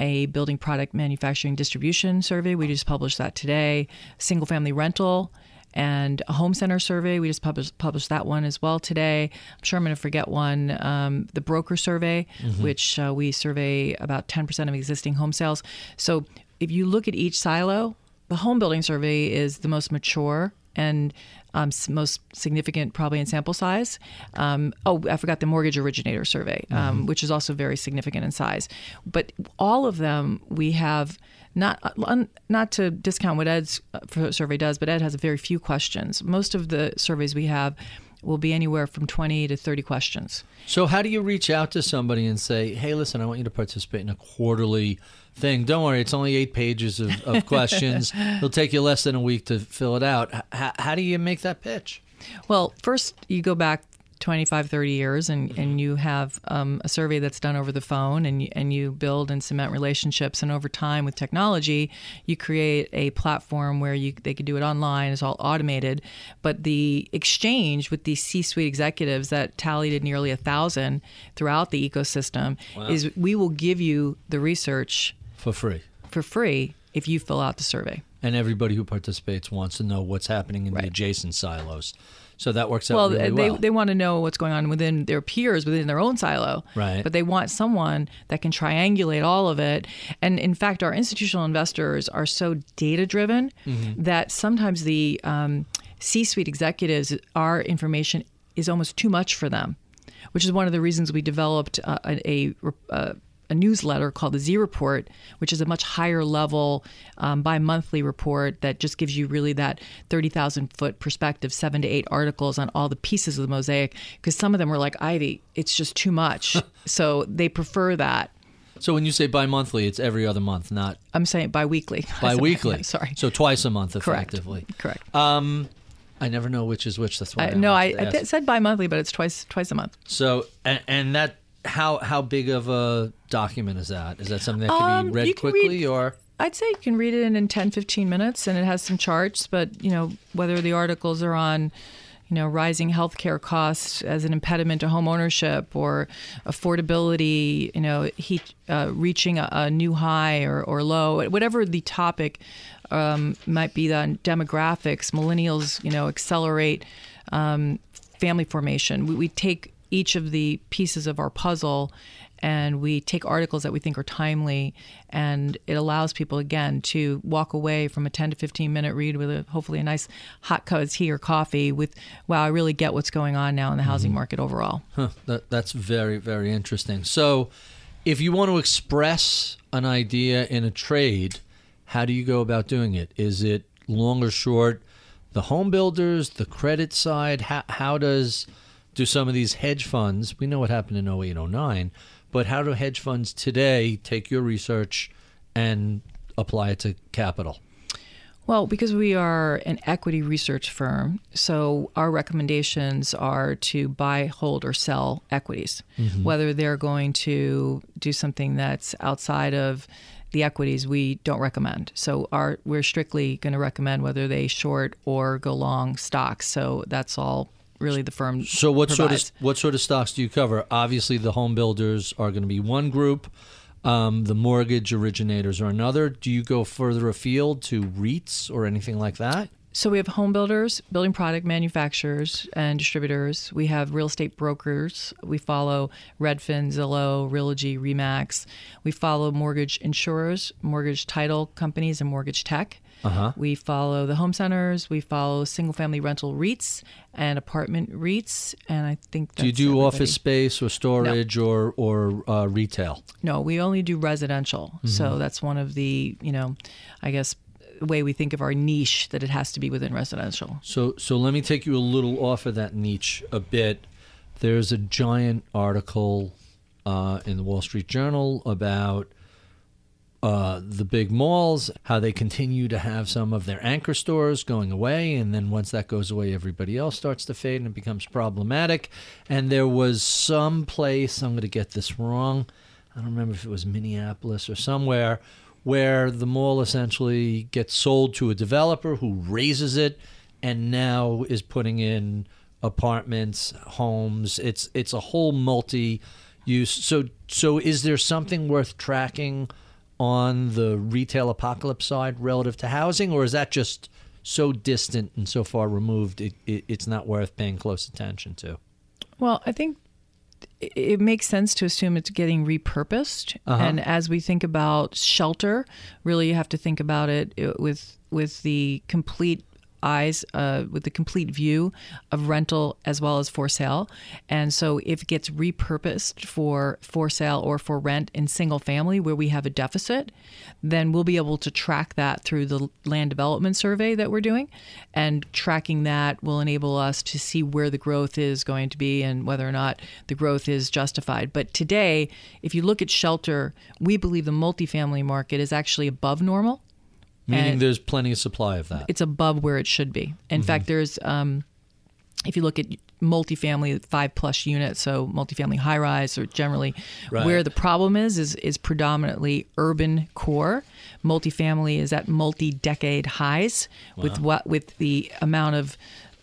a building product manufacturing distribution survey. We just published that today. Single family rental and a home center survey. We just published published that one as well today. I'm sure I'm going to forget one. Um, the broker survey, which uh, we survey about 10% of existing home sales. So if you look at each silo, the home building survey is the most mature and um, most significant probably in sample size. Um, oh, I forgot the mortgage originator survey, um, which is also very significant in size. But all of them we have not un, not to discount what Ed's uh, survey does, but Ed has very few questions. Most of the surveys we have will be anywhere from 20 to 30 questions. So how do you reach out to somebody and say, "Hey, listen, I want you to participate in a quarterly thing. Don't worry, it's only eight pages of, of questions. It'll take you less than a week to fill it out." H- how do you make that pitch? Well, first you go back 25, 30 years and, and you have um, a survey that's done over the phone and you, and you build and cement relationships. And over time with technology, you create a platform where you they could do it online. It's all automated. But the exchange with these C-suite executives that tallied at nearly a thousand throughout the ecosystem is we will give you the research For free. for free if you fill out the survey. And everybody who participates wants to know what's happening in the adjacent silos. So that works out well, really they, well. they want to know what's going on within their peers within their own silo Right. but they want someone that can triangulate all of it and in fact our institutional investors are so data driven Mm-hmm. that sometimes the um, C-suite executives, our information is almost too much for them, which is one of the reasons we developed uh, a, a, a newsletter called the Z Report, which is a much higher level um, bi monthly report that just gives you really that 30,000 foot perspective, seven to eight articles on all the pieces of the mosaic. Because some of them were like, Ivy, it's just too much. so they prefer that. So when you say bi-monthly, it's every other month, not I'm saying bi weekly. bi-weekly. Sorry. So twice a month, effectively. Correct. Um, I never know which is which. That's why. I, I no, I, I said bi-monthly, but it's twice twice a month. So and, and that how how big of a document is that? Is that something that can Um, be read can quickly read- or? I'd say you can read it in, in 10, 15 minutes, and it has some charts. But you know whether the articles are on, you know, rising healthcare costs as an impediment to home ownership or affordability, you know, heat uh, reaching a, a new high or, or low, whatever the topic um, might be on demographics, millennials, you know, accelerate um, family formation. We, we take each of the pieces of our puzzle and we take articles that we think are timely and it allows people again to walk away from a 10 to 15 minute read with a, hopefully a nice hot cup of tea or coffee with wow i really get what's going on now in the housing mm-hmm. market overall Huh, that, that's very, very interesting. So, if you want to express an idea in a trade, how do you go about doing it? Is it long or short? The home builders, the credit side? How, how does do some of these hedge funds? We know what happened in 08, 09, but how do hedge funds today take your research and apply it to capital? Well, because we are an equity research firm, so our recommendations are to buy, hold, or sell equities. Mm-hmm. Whether they're going to do something that's outside of the equities, we don't recommend. So our we're strictly going to recommend whether they short or go long stocks. So that's all really the firm. So what provides. sort of what sort of stocks do you cover? Obviously, the home builders are going to be one group. Um, the mortgage originators are another. Do you go further afield to REITs or anything like that? So we have home builders, building product manufacturers and distributors. We have real estate brokers. We follow Redfin, Zillow, Realogy, Remax. We follow mortgage insurers, mortgage title companies, and mortgage tech. Uh-huh. We follow the home centers. We follow single family rental REITs and apartment REITs. And I think that's Do you do everybody. office space or storage or or uh, retail? No, we only do residential. Mm-hmm. So that's one of the, you know, I guess, way we think of our niche that it has to be within residential. So so let me take you a little off of that niche a bit. There's a giant article uh, in the Wall Street Journal about uh, the big malls, how they continue to have some of their anchor stores going away, and then once that goes away, everybody else starts to fade and it becomes problematic. And there was some place, I'm going to get this wrong, I don't remember if it was Minneapolis or somewhere, where the mall essentially gets sold to a developer who razes it and now is putting in apartments, homes. It's it's a whole multi use. So so is there something worth tracking on the retail apocalypse side relative to housing or is that just so distant and so far removed it, it, it's not worth paying close attention to? Well, I think it- makes sense to assume it's getting repurposed. And as we think about shelter, really you have to think about it uh, with with the complete eyes, uh, with the complete view of rental as well as for sale. And so if it gets repurposed for for sale or for rent in single family where we have a deficit, then we'll be able to track that through the land development survey that we're doing. And tracking that will enable us to see where the growth is going to be and whether or not the growth is justified. But today, if you look at shelter, we believe the multifamily market is actually above normal. Meaning there's plenty of supply of that. It's above where it should be. In fact, there's um, if you look at multifamily five plus units, so multifamily high rise or generally Right. where the problem is is is predominantly urban core. Multifamily is at multi decade highs with what with the amount of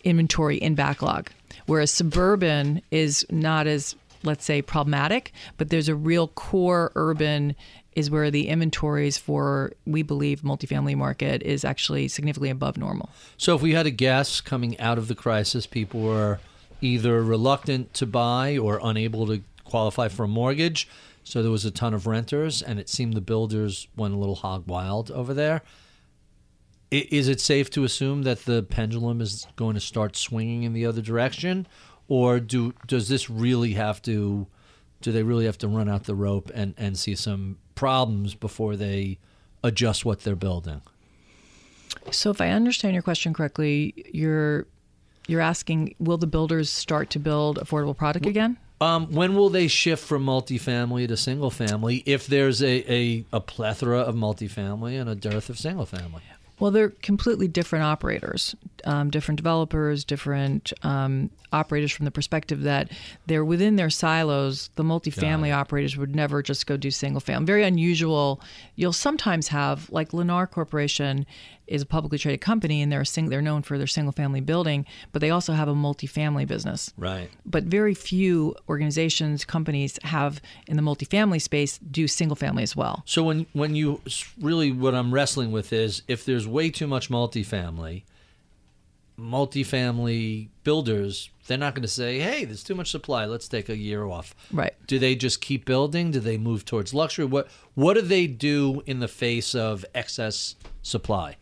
inventory in backlog. Whereas suburban is not as let's say problematic, but there's a real core urban is where the inventories for we believe multifamily market is actually significantly above normal. So if we had a guess coming out of the crisis, people were either reluctant to buy or unable to qualify for a mortgage. So there was a ton of renters, and it seemed the builders went a little hog wild over there. Is it safe to assume that the pendulum is going to start swinging in the other direction, or do does this really have to? Do they really have to run out the rope and and see some problems before they adjust what they're building? So, if I understand your question correctly, you're you're asking, will the builders start to build affordable product again? Um, when will they shift from multifamily to single family if there's a, a, a plethora of multifamily and a dearth of single family? Well, they're completely different operators, um, different developers, different um, operators from the perspective that they're within their silos. The multifamily operators would never just go do single family. Very unusual. You'll sometimes have, like Lennar Corporation is a publicly traded company, and they're a sing- they're known for their single family building, but they also have a multifamily business. Right. But very few organizations, companies have in the multifamily space do single family as well. So when when you really what I'm wrestling with is if there's way too much multifamily, multifamily builders they're not going to say, "Hey, there's too much supply. Let's take a year off." Right. Do they just keep building? Do they move towards luxury? What What do they do in the face of excess supply?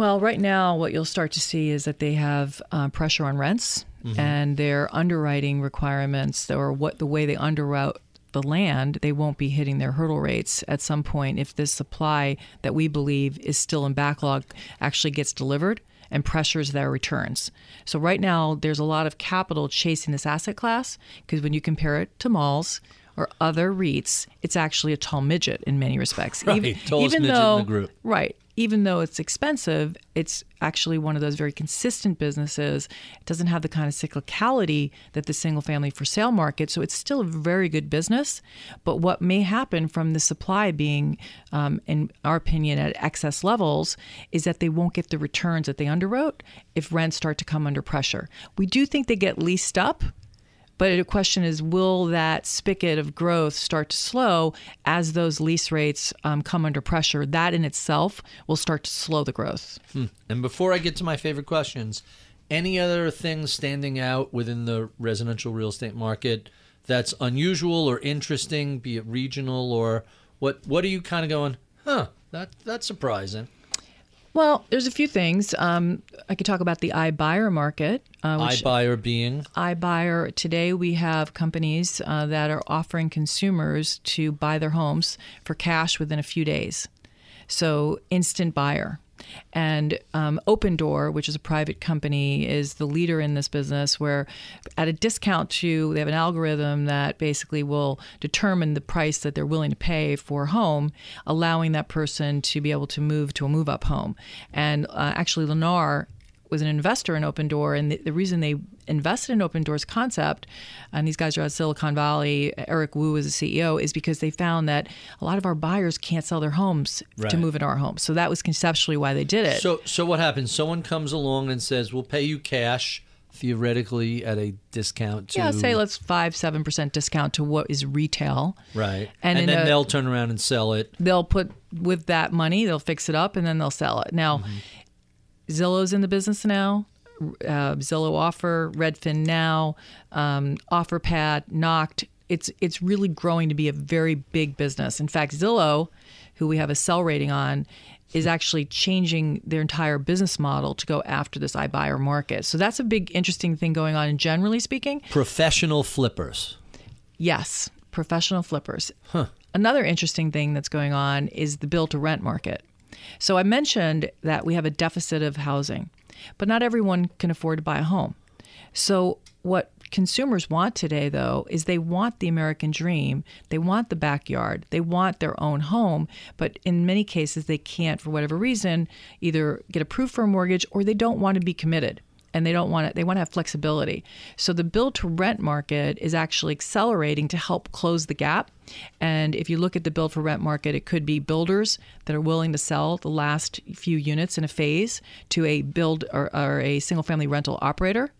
Well, right now, what you'll start to see is that they have uh, pressure on rents and their underwriting requirements, or what the way they underwrote the land, they won't be hitting their hurdle rates at some point if this supply that we believe is still in backlog actually gets delivered and pressures their returns. So right now, there's a lot of capital chasing this asset class because when you compare it to malls. Or other REITs, it's actually a tall midget in many respects. Right, tallest midget in the though, group. Right. Even though it's expensive, it's actually one of those very consistent businesses. It doesn't have the kind of cyclicality that the single family for sale market. So it's still a very good business. But what may happen from the supply being, um, in our opinion, at excess levels is that they won't get the returns that they underwrote if rents start to come under pressure. We do think they get leased up. But the question is, will that spigot of growth start to slow as those lease rates um, come under pressure? That in itself will start to slow the growth. And before I get to my favorite questions, any other things standing out within the residential real estate market that's unusual or interesting, be it regional or what? What are you kind of going? Huh? That that's surprising. Well, there's a few things. Um, I could talk about the iBuyer market. Uh, which iBuyer being iBuyer today we have companies uh, that are offering consumers to buy their homes for cash within a few days. So instant buyer. And um, Opendoor, which is a private company, is the leader in this business. Where, at a discount to, they have an algorithm that basically will determine the price that they're willing to pay for a home, allowing that person to be able to move to a move-up home. And uh, actually, Lennar was an investor in Opendoor, and the, the reason they invested in Opendoor's concept, and these guys are out of Silicon Valley. Eric Wu is the CEO, is because they found that a lot of our buyers can't sell their homes Right. to move into our homes. So that was conceptually why they did it. so. So what happens? Someone comes along and says, "We'll pay you cash." Theoretically, at a discount to yeah, say let's five seven percent discount to what is retail. right, And and, then a- they'll turn around and sell it. They'll put with that money, they'll fix it up, and then they'll sell it. Now, mm-hmm. Zillow's in the business now. Uh, Zillow Offer, Redfin Now, um, OfferPad, Knocked. It's it's really growing to be a very big business. In fact, Zillow, who we have a sell rating on, is actually changing their entire business model to go after this iBuyer market. So that's a big interesting thing going on. And generally speaking, Professional flippers. Yes, professional flippers. Another interesting thing that's going on is the build to rent market. So I mentioned that we have a deficit of housing, but not everyone can afford to buy a home. So what consumers want today though is they want the American dream. They want the backyard. They want their own home, but in many cases they can't for whatever reason either get approved for a mortgage or they don't want to be committed and they don't want it they want to have flexibility so the build to rent market is actually accelerating to help close the gap and if you look at the build for rent market it could be builders that are willing to sell the last few units in a phase to a build or, or a single family rental operator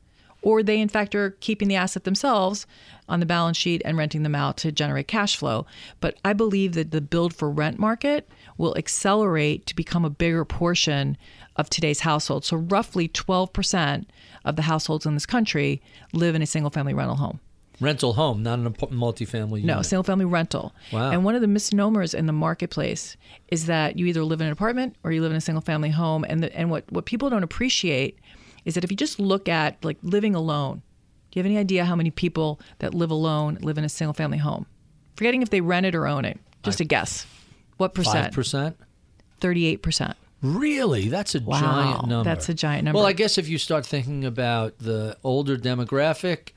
or they in fact are keeping the asset themselves on the balance sheet and renting them out to generate cash flow. But I believe that the build for rent market will accelerate to become a bigger portion of today's households. So roughly 12% of the households in this country live in a single family rental home. Rental home, not an ap- multifamily unit. No, single family rental. Wow. And one of the misnomers in the marketplace is that you either live in an apartment or you live in a single family home. And the, and what, what people don't appreciate is that if you just look at like living alone, do you have any idea how many people that live alone live in a single family home? Forgetting if they rent it or own it. Just a guess. What percent? Five percent? percent. 38%. Really? That's a Wow, giant number. that's a giant number. Well, I guess if you start thinking about the older demographic,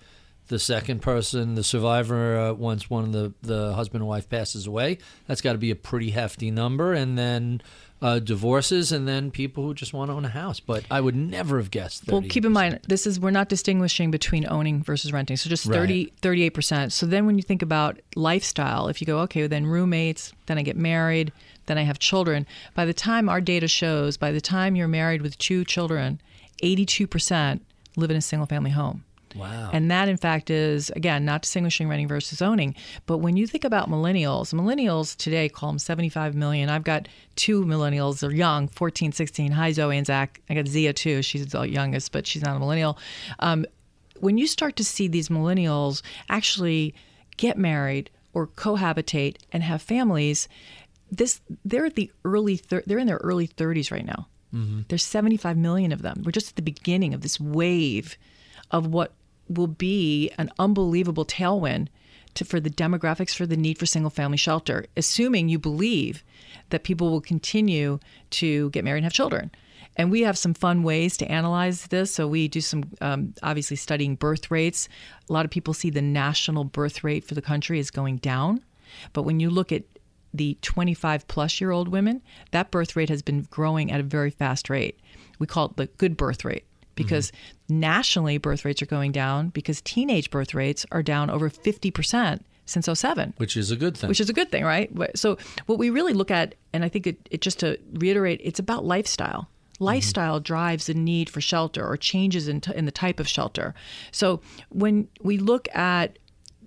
the second person, the survivor, uh, once one of the, the husband and wife passes away, that's got to be a pretty hefty number. And then uh, divorces, and then people who just want to own a house. But I would never have guessed. 30%. Well, keep in mind, this is we're not distinguishing between owning versus renting. So just Right. 30, 38%. So then when you think about lifestyle, if you go, okay, well, then roommates, then I get married, then I have children. By the time our data shows, by the time you're married with two children, 82% live in a single family home. Wow. And that, in fact, is, again, not distinguishing renting versus owning. But when you think about millennials, millennials today call them 75 million. I've got two millennials. They're young, 14, 16. Hi, Zoe and Zach. I got Zia, too. She's the youngest, but she's not a millennial. Um, when you start to see these millennials actually get married or cohabitate and have families, this they're at the early thir- they're in their early 30s right now. There's 75 million of them. We're just at the beginning of this wave of what will be an unbelievable tailwind to, for the demographics for the need for single family shelter, assuming you believe that people will continue to get married and have children. And we have some fun ways to analyze this. So we do some, um, obviously, studying birth rates. A lot of people see the national birth rate for the country is going down. But when you look at the 25 plus year old women, that birth rate has been growing at a very fast rate. We call it the good birth rate because nationally birth rates are going down because teenage birth rates are down over 50% since 07 which is a good thing. which is a good thing, right? So what we really look at, and I think it, it just to reiterate, it's about lifestyle. Mm-hmm. Lifestyle drives the need for shelter or changes in, t- in the type of shelter. So when we look at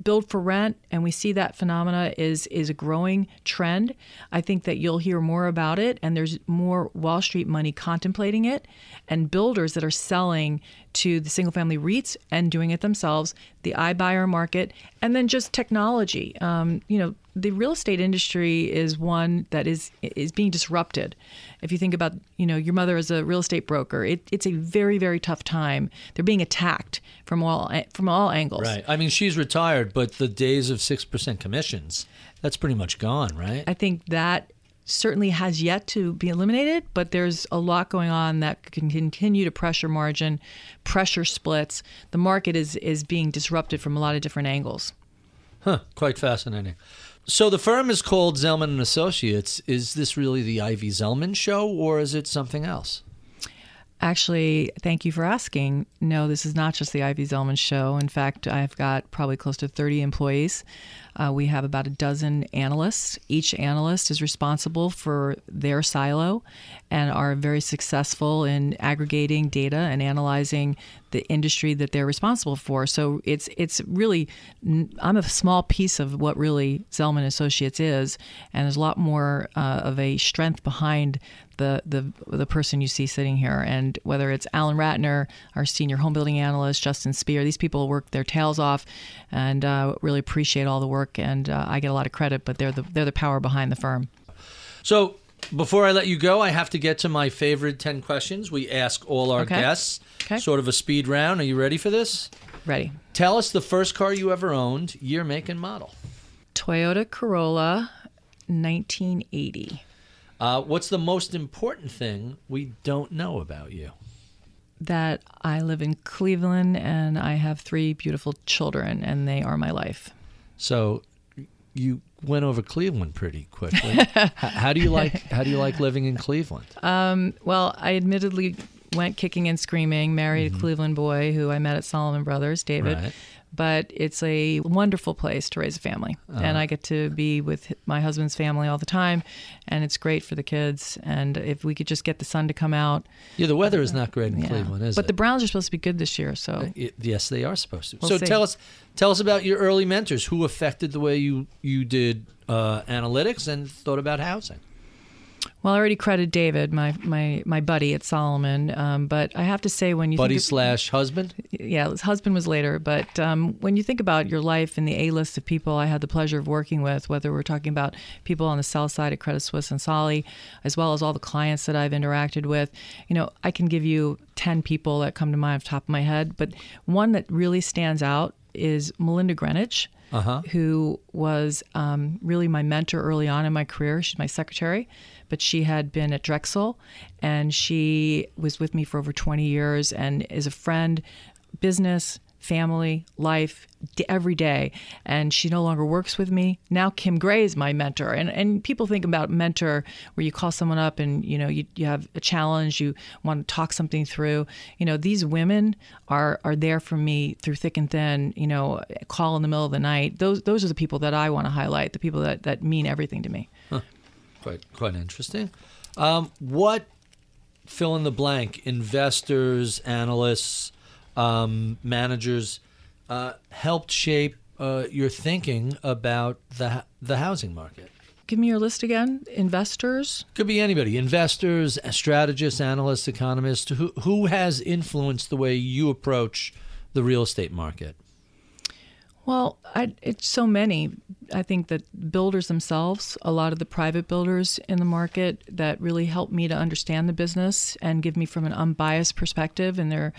build for rent and we see that phenomena is is a growing trend i think that you'll hear more about it and there's more wall street money contemplating it and builders that are selling to the single family REITs and doing it themselves the iBuyer market and then just technology um, you know the real estate industry is one that is is being disrupted. If you think about, you know, your mother as a real estate broker, it, it's a very very tough time. They're being attacked from all eh, from all angles. right. I mean, she's retired, but the days of six percent commissions, that's pretty much gone, right? I think that certainly has yet to be eliminated, but there's a lot going on that can continue to pressure margin, pressure splits. The market is is being disrupted from a lot of different angles. Huh, quite fascinating. So the firm is called Zelman and Associates. Is this really the Ivy Zelman show, or is it something else? Actually, thank you for asking. No, this is not just the Ivy Zelman show. In fact, I've got probably close to 30 employees. Uh, we have about a dozen analysts. Each analyst is responsible for their silo and are very successful in aggregating data and analyzing the industry that they're responsible for. So it's it's really I'm a small piece of what really Zelman Associates is, and there's a lot more uh, of a strength behind the the the person you see sitting here. And whether it's Alan Ratner, our senior home building analyst, Justin Spear, these people work their tails off, and uh, really appreciate all the work. And uh, I get a lot of credit, but they're the they're the power behind the firm. So before I let you go, I have to get to my favorite 10 questions we ask all our Okay. guests. Okay. Sort of a speed round. Are you ready for this? Ready? Tell us the first car you ever owned, year, make, and model. Toyota Corolla, 1980. Uh, what's the most important thing we don't know about you? That I live in Cleveland and I have three beautiful children, and they are my life. So you went over Cleveland pretty quickly. H- how do you like how do you like living in Cleveland? Well, I admittedly went kicking and screaming, married a Cleveland boy who I met at Salomon Brothers, David. Right. But it's a wonderful place to raise a family. And uh-huh. I get to be with my husband's family all the time. And it's great for the kids. And if we could just get the sun to come out. Yeah, the weather is uh, not great in yeah. Cleveland, is but it? the Browns are supposed to be good this year. So uh, Y- yes, they are supposed to. We'll so see. tell us tell us about your early mentors who affected the way you you did uh, analytics and thought about housing. Well, I already credited David, my my my buddy at Salomon. Um, but I have to say, when you Buddy think of- slash husband? yeah, his husband was later. But um, when you think about your life and the A list of people I had the pleasure of working with, whether we're talking about people on the sell side at Credit Suisse and Solly, as well as all the clients that I've interacted with, you know, I can give you 10 people that come to mind off the top of my head. But one that really stands out is Melinda Greenwich. Who was um, really my mentor early on in my career? She's my secretary, but she had been at Drexel and she was with me for over 20 years and is a friend, business, family, life, every day. And she no longer works with me. Now Kim Gray is my mentor. And and people think about mentor where you call someone up and you know you, you have a challenge, you want to talk something through. You know, these women are are there for me through thick and thin, you know, call in the middle of the night. Those those are the people that I want to highlight, the people that, that mean everything to me. Quite quite interesting. Um, what fill in the blank investors, analysts, um, managers uh, helped shape uh, your thinking about the the housing market? Give me your list again. Investors. Could be anybody: investors, strategists, analysts, economists. Who who has influenced the way you approach the real estate market? Well, I, it's so many. I think that builders themselves, a lot of the private builders in the market that really help me to understand the business and give me from an unbiased perspective and their,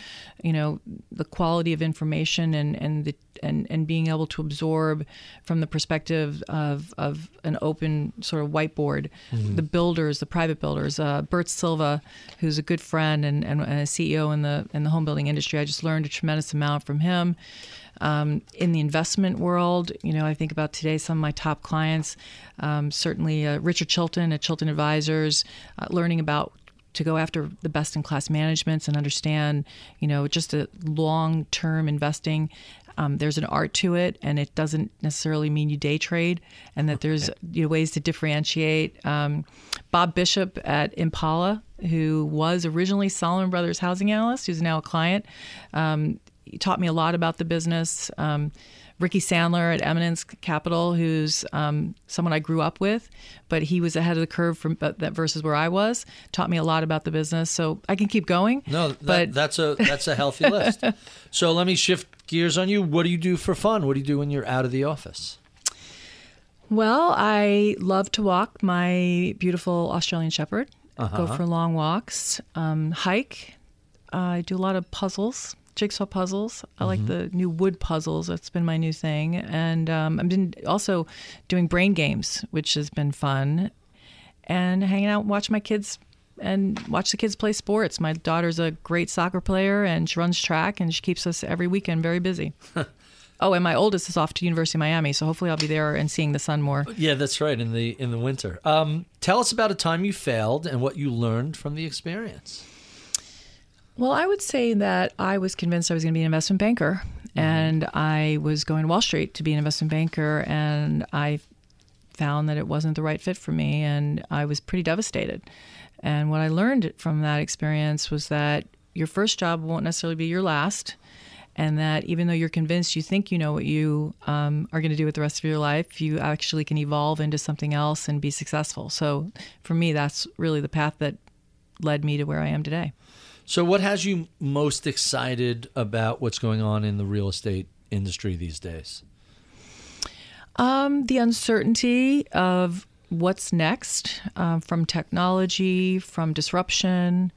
you know, the quality of information and, and the and, and being able to absorb from the perspective of, of an open sort of whiteboard. The builders, the private builders. Uh, Bert Silva, who's a good friend and, and, and a CEO in the in the home building industry, I just learned a tremendous amount from him um, in the investment world. You know, I think about today some of my top clients, um, certainly uh, Richard Chilton at Chilton Advisors, uh, learning about to go after the best in class managements and understand, you know, just a long term investing. Um, there's an art to it, and it doesn't necessarily mean you day trade, and that there's you know, ways to differentiate. Um, Bob Bishop at Impala, who was originally Salomon Brothers housing analyst, who's now a client, um, he taught me a lot about the business. Um, Ricky Sandler at Eminence Capital, who's um, someone I grew up with, but he was ahead of the curve from but that versus where I was. Taught me a lot about the business, so I can keep going. No, that, but that's a that's a healthy list. So let me shift gears on you. What do you do for fun? What do you do when you're out of the office? well, I love to walk my beautiful Australian Shepherd. Go for long walks, um, hike. Uh, I do a lot of puzzles, jigsaw puzzles. I like the new wood puzzles. That's been my new thing. And um, I've been also doing brain games, which has been fun. And hanging out, and watch my kids and watch the kids play sports. My daughter's a great soccer player and she runs track and she keeps us every weekend very busy. oh, and my oldest is off to University of Miami, so hopefully I'll be there and seeing the sun more. Yeah, that's right. In the in the winter. Um, tell us about a time you failed and what you learned from the experience. Well, I would say that I was convinced I was going to be an investment banker, and I was going to Wall Street to be an investment banker, and I found that it wasn't the right fit for me, and I was pretty devastated. And what I learned from that experience was that your first job won't necessarily be your last, and that even though you're convinced you think you know what you um, are going to do with the rest of your life, you actually can evolve into something else and be successful. So for me, that's really the path that led me to where I am today. So, what has you most excited about what's going on in the real estate industry these days? Um, the uncertainty of what's next um, from technology, from disruption,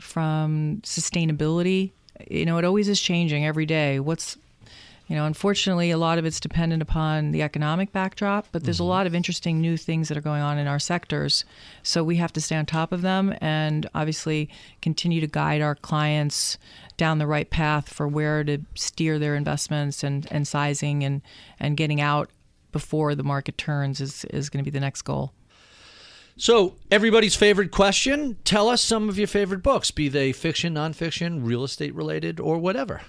from sustainability. You know, it always is changing every day. What's you know, unfortunately, a lot of it's dependent upon the economic backdrop, but there's a mm-hmm. lot of interesting new things that are going on in our sectors. So we have to stay on top of them and obviously continue to guide our clients down the right path for where to steer their investments and, and sizing and, and getting out before the market turns is, is going to be the next goal. So, everybody's favorite question tell us some of your favorite books, be they fiction, nonfiction, real estate related, or whatever.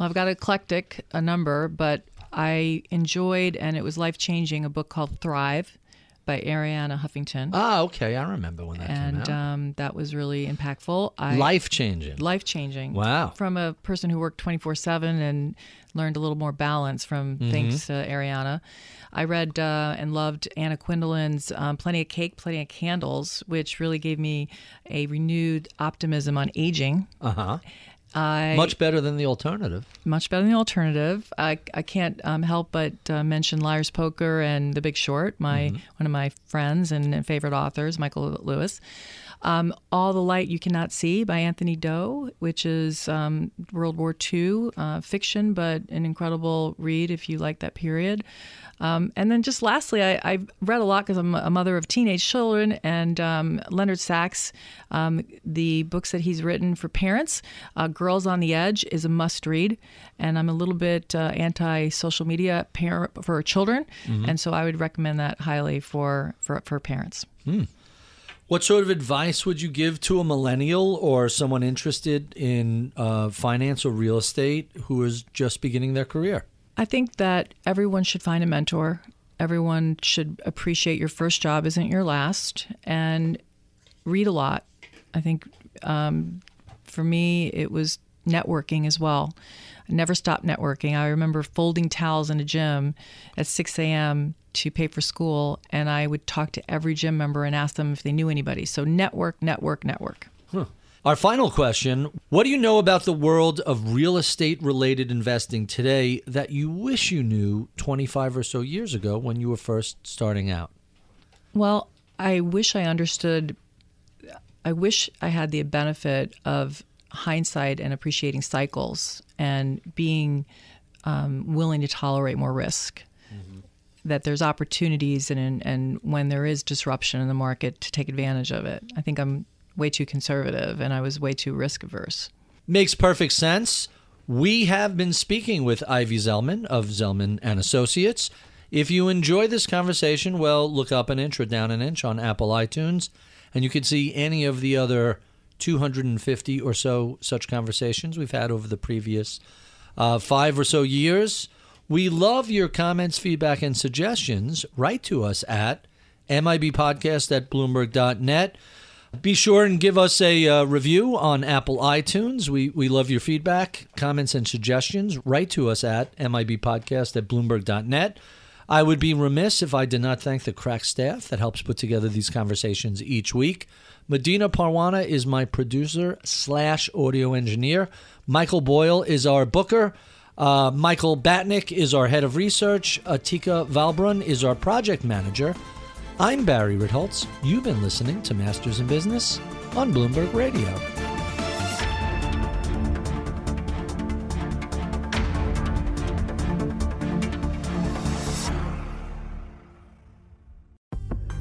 Well, I've got eclectic a number, but I enjoyed and it was life changing a book called Thrive by Arianna Huffington. Ah, okay. I remember when that came and out. um, that was really impactful. Life changing. life changing. Wow. From a person who worked 24 7 and learned a little more balance from Mm-hmm. thanks to Arianna. I read uh, and loved Anna Quindlen's um, Plenty of Cake, Plenty of Candles, which really gave me a renewed optimism on aging. Uh huh. I, Much better than the alternative. much better than the alternative. I, I can't um, help but uh, mention Liar's Poker and The Big Short, my one of my friends and favorite authors, Michael Lewis. Um, All the Light You Cannot See by Anthony Doerr, which is um, World War II uh, fiction, but an incredible read if you like that period. Um, and then just lastly, I, I've read a lot because I'm a mother of teenage children, and um, Leonard Sax, um, the books that he's written for parents, uh, Girls on the Edge is a must read. And I'm a little bit uh, anti social media parent for children, and so I would recommend that highly for, for, for parents. What sort of advice would you give to a millennial or someone interested in uh, finance or real estate who is just beginning their career? I think that everyone should find a mentor. Everyone should appreciate your first job isn't your last and read a lot. I think um, for me, it was networking as well. I never stopped networking. I remember folding towels in a gym at 6 a.m. to pay for school, and I would talk to every gym member and ask them if they knew anybody. So, network, network, network. Our final question What do you know about the world of real estate related investing today that you wish you knew 25 or so years ago when you were first starting out? Well, I wish I understood. I wish I had the benefit of hindsight and appreciating cycles and being um, willing to tolerate more risk. That there's opportunities and and when there is disruption in the market to take advantage of it. I think I'm way too conservative and I was way too risk averse. Makes perfect sense. We have been speaking with Ivy Zelman of Zelman and Associates. If you enjoy this conversation, well, look up an inch or down an inch on Apple iTunes, and you can see any of the other 250 or so such conversations we've had over the previous uh, five or so years. We love your comments, feedback, and suggestions. Write to us at mibpodcast at bloomberg.net. Be sure and give us a uh, review on Apple iTunes. We, we love your feedback, comments, and suggestions. Write to us at mibpodcast at bloomberg.net. I would be remiss if I did not thank the crack staff that helps put together these conversations each week. Medina Parwana is my producer slash audio engineer. Michael Boyle is our booker. Uh, Michael Batnick is our head of research. Atika Valbrun is our project manager. I'm Barry Ritholtz. You've been listening to Masters in Business on Bloomberg Radio.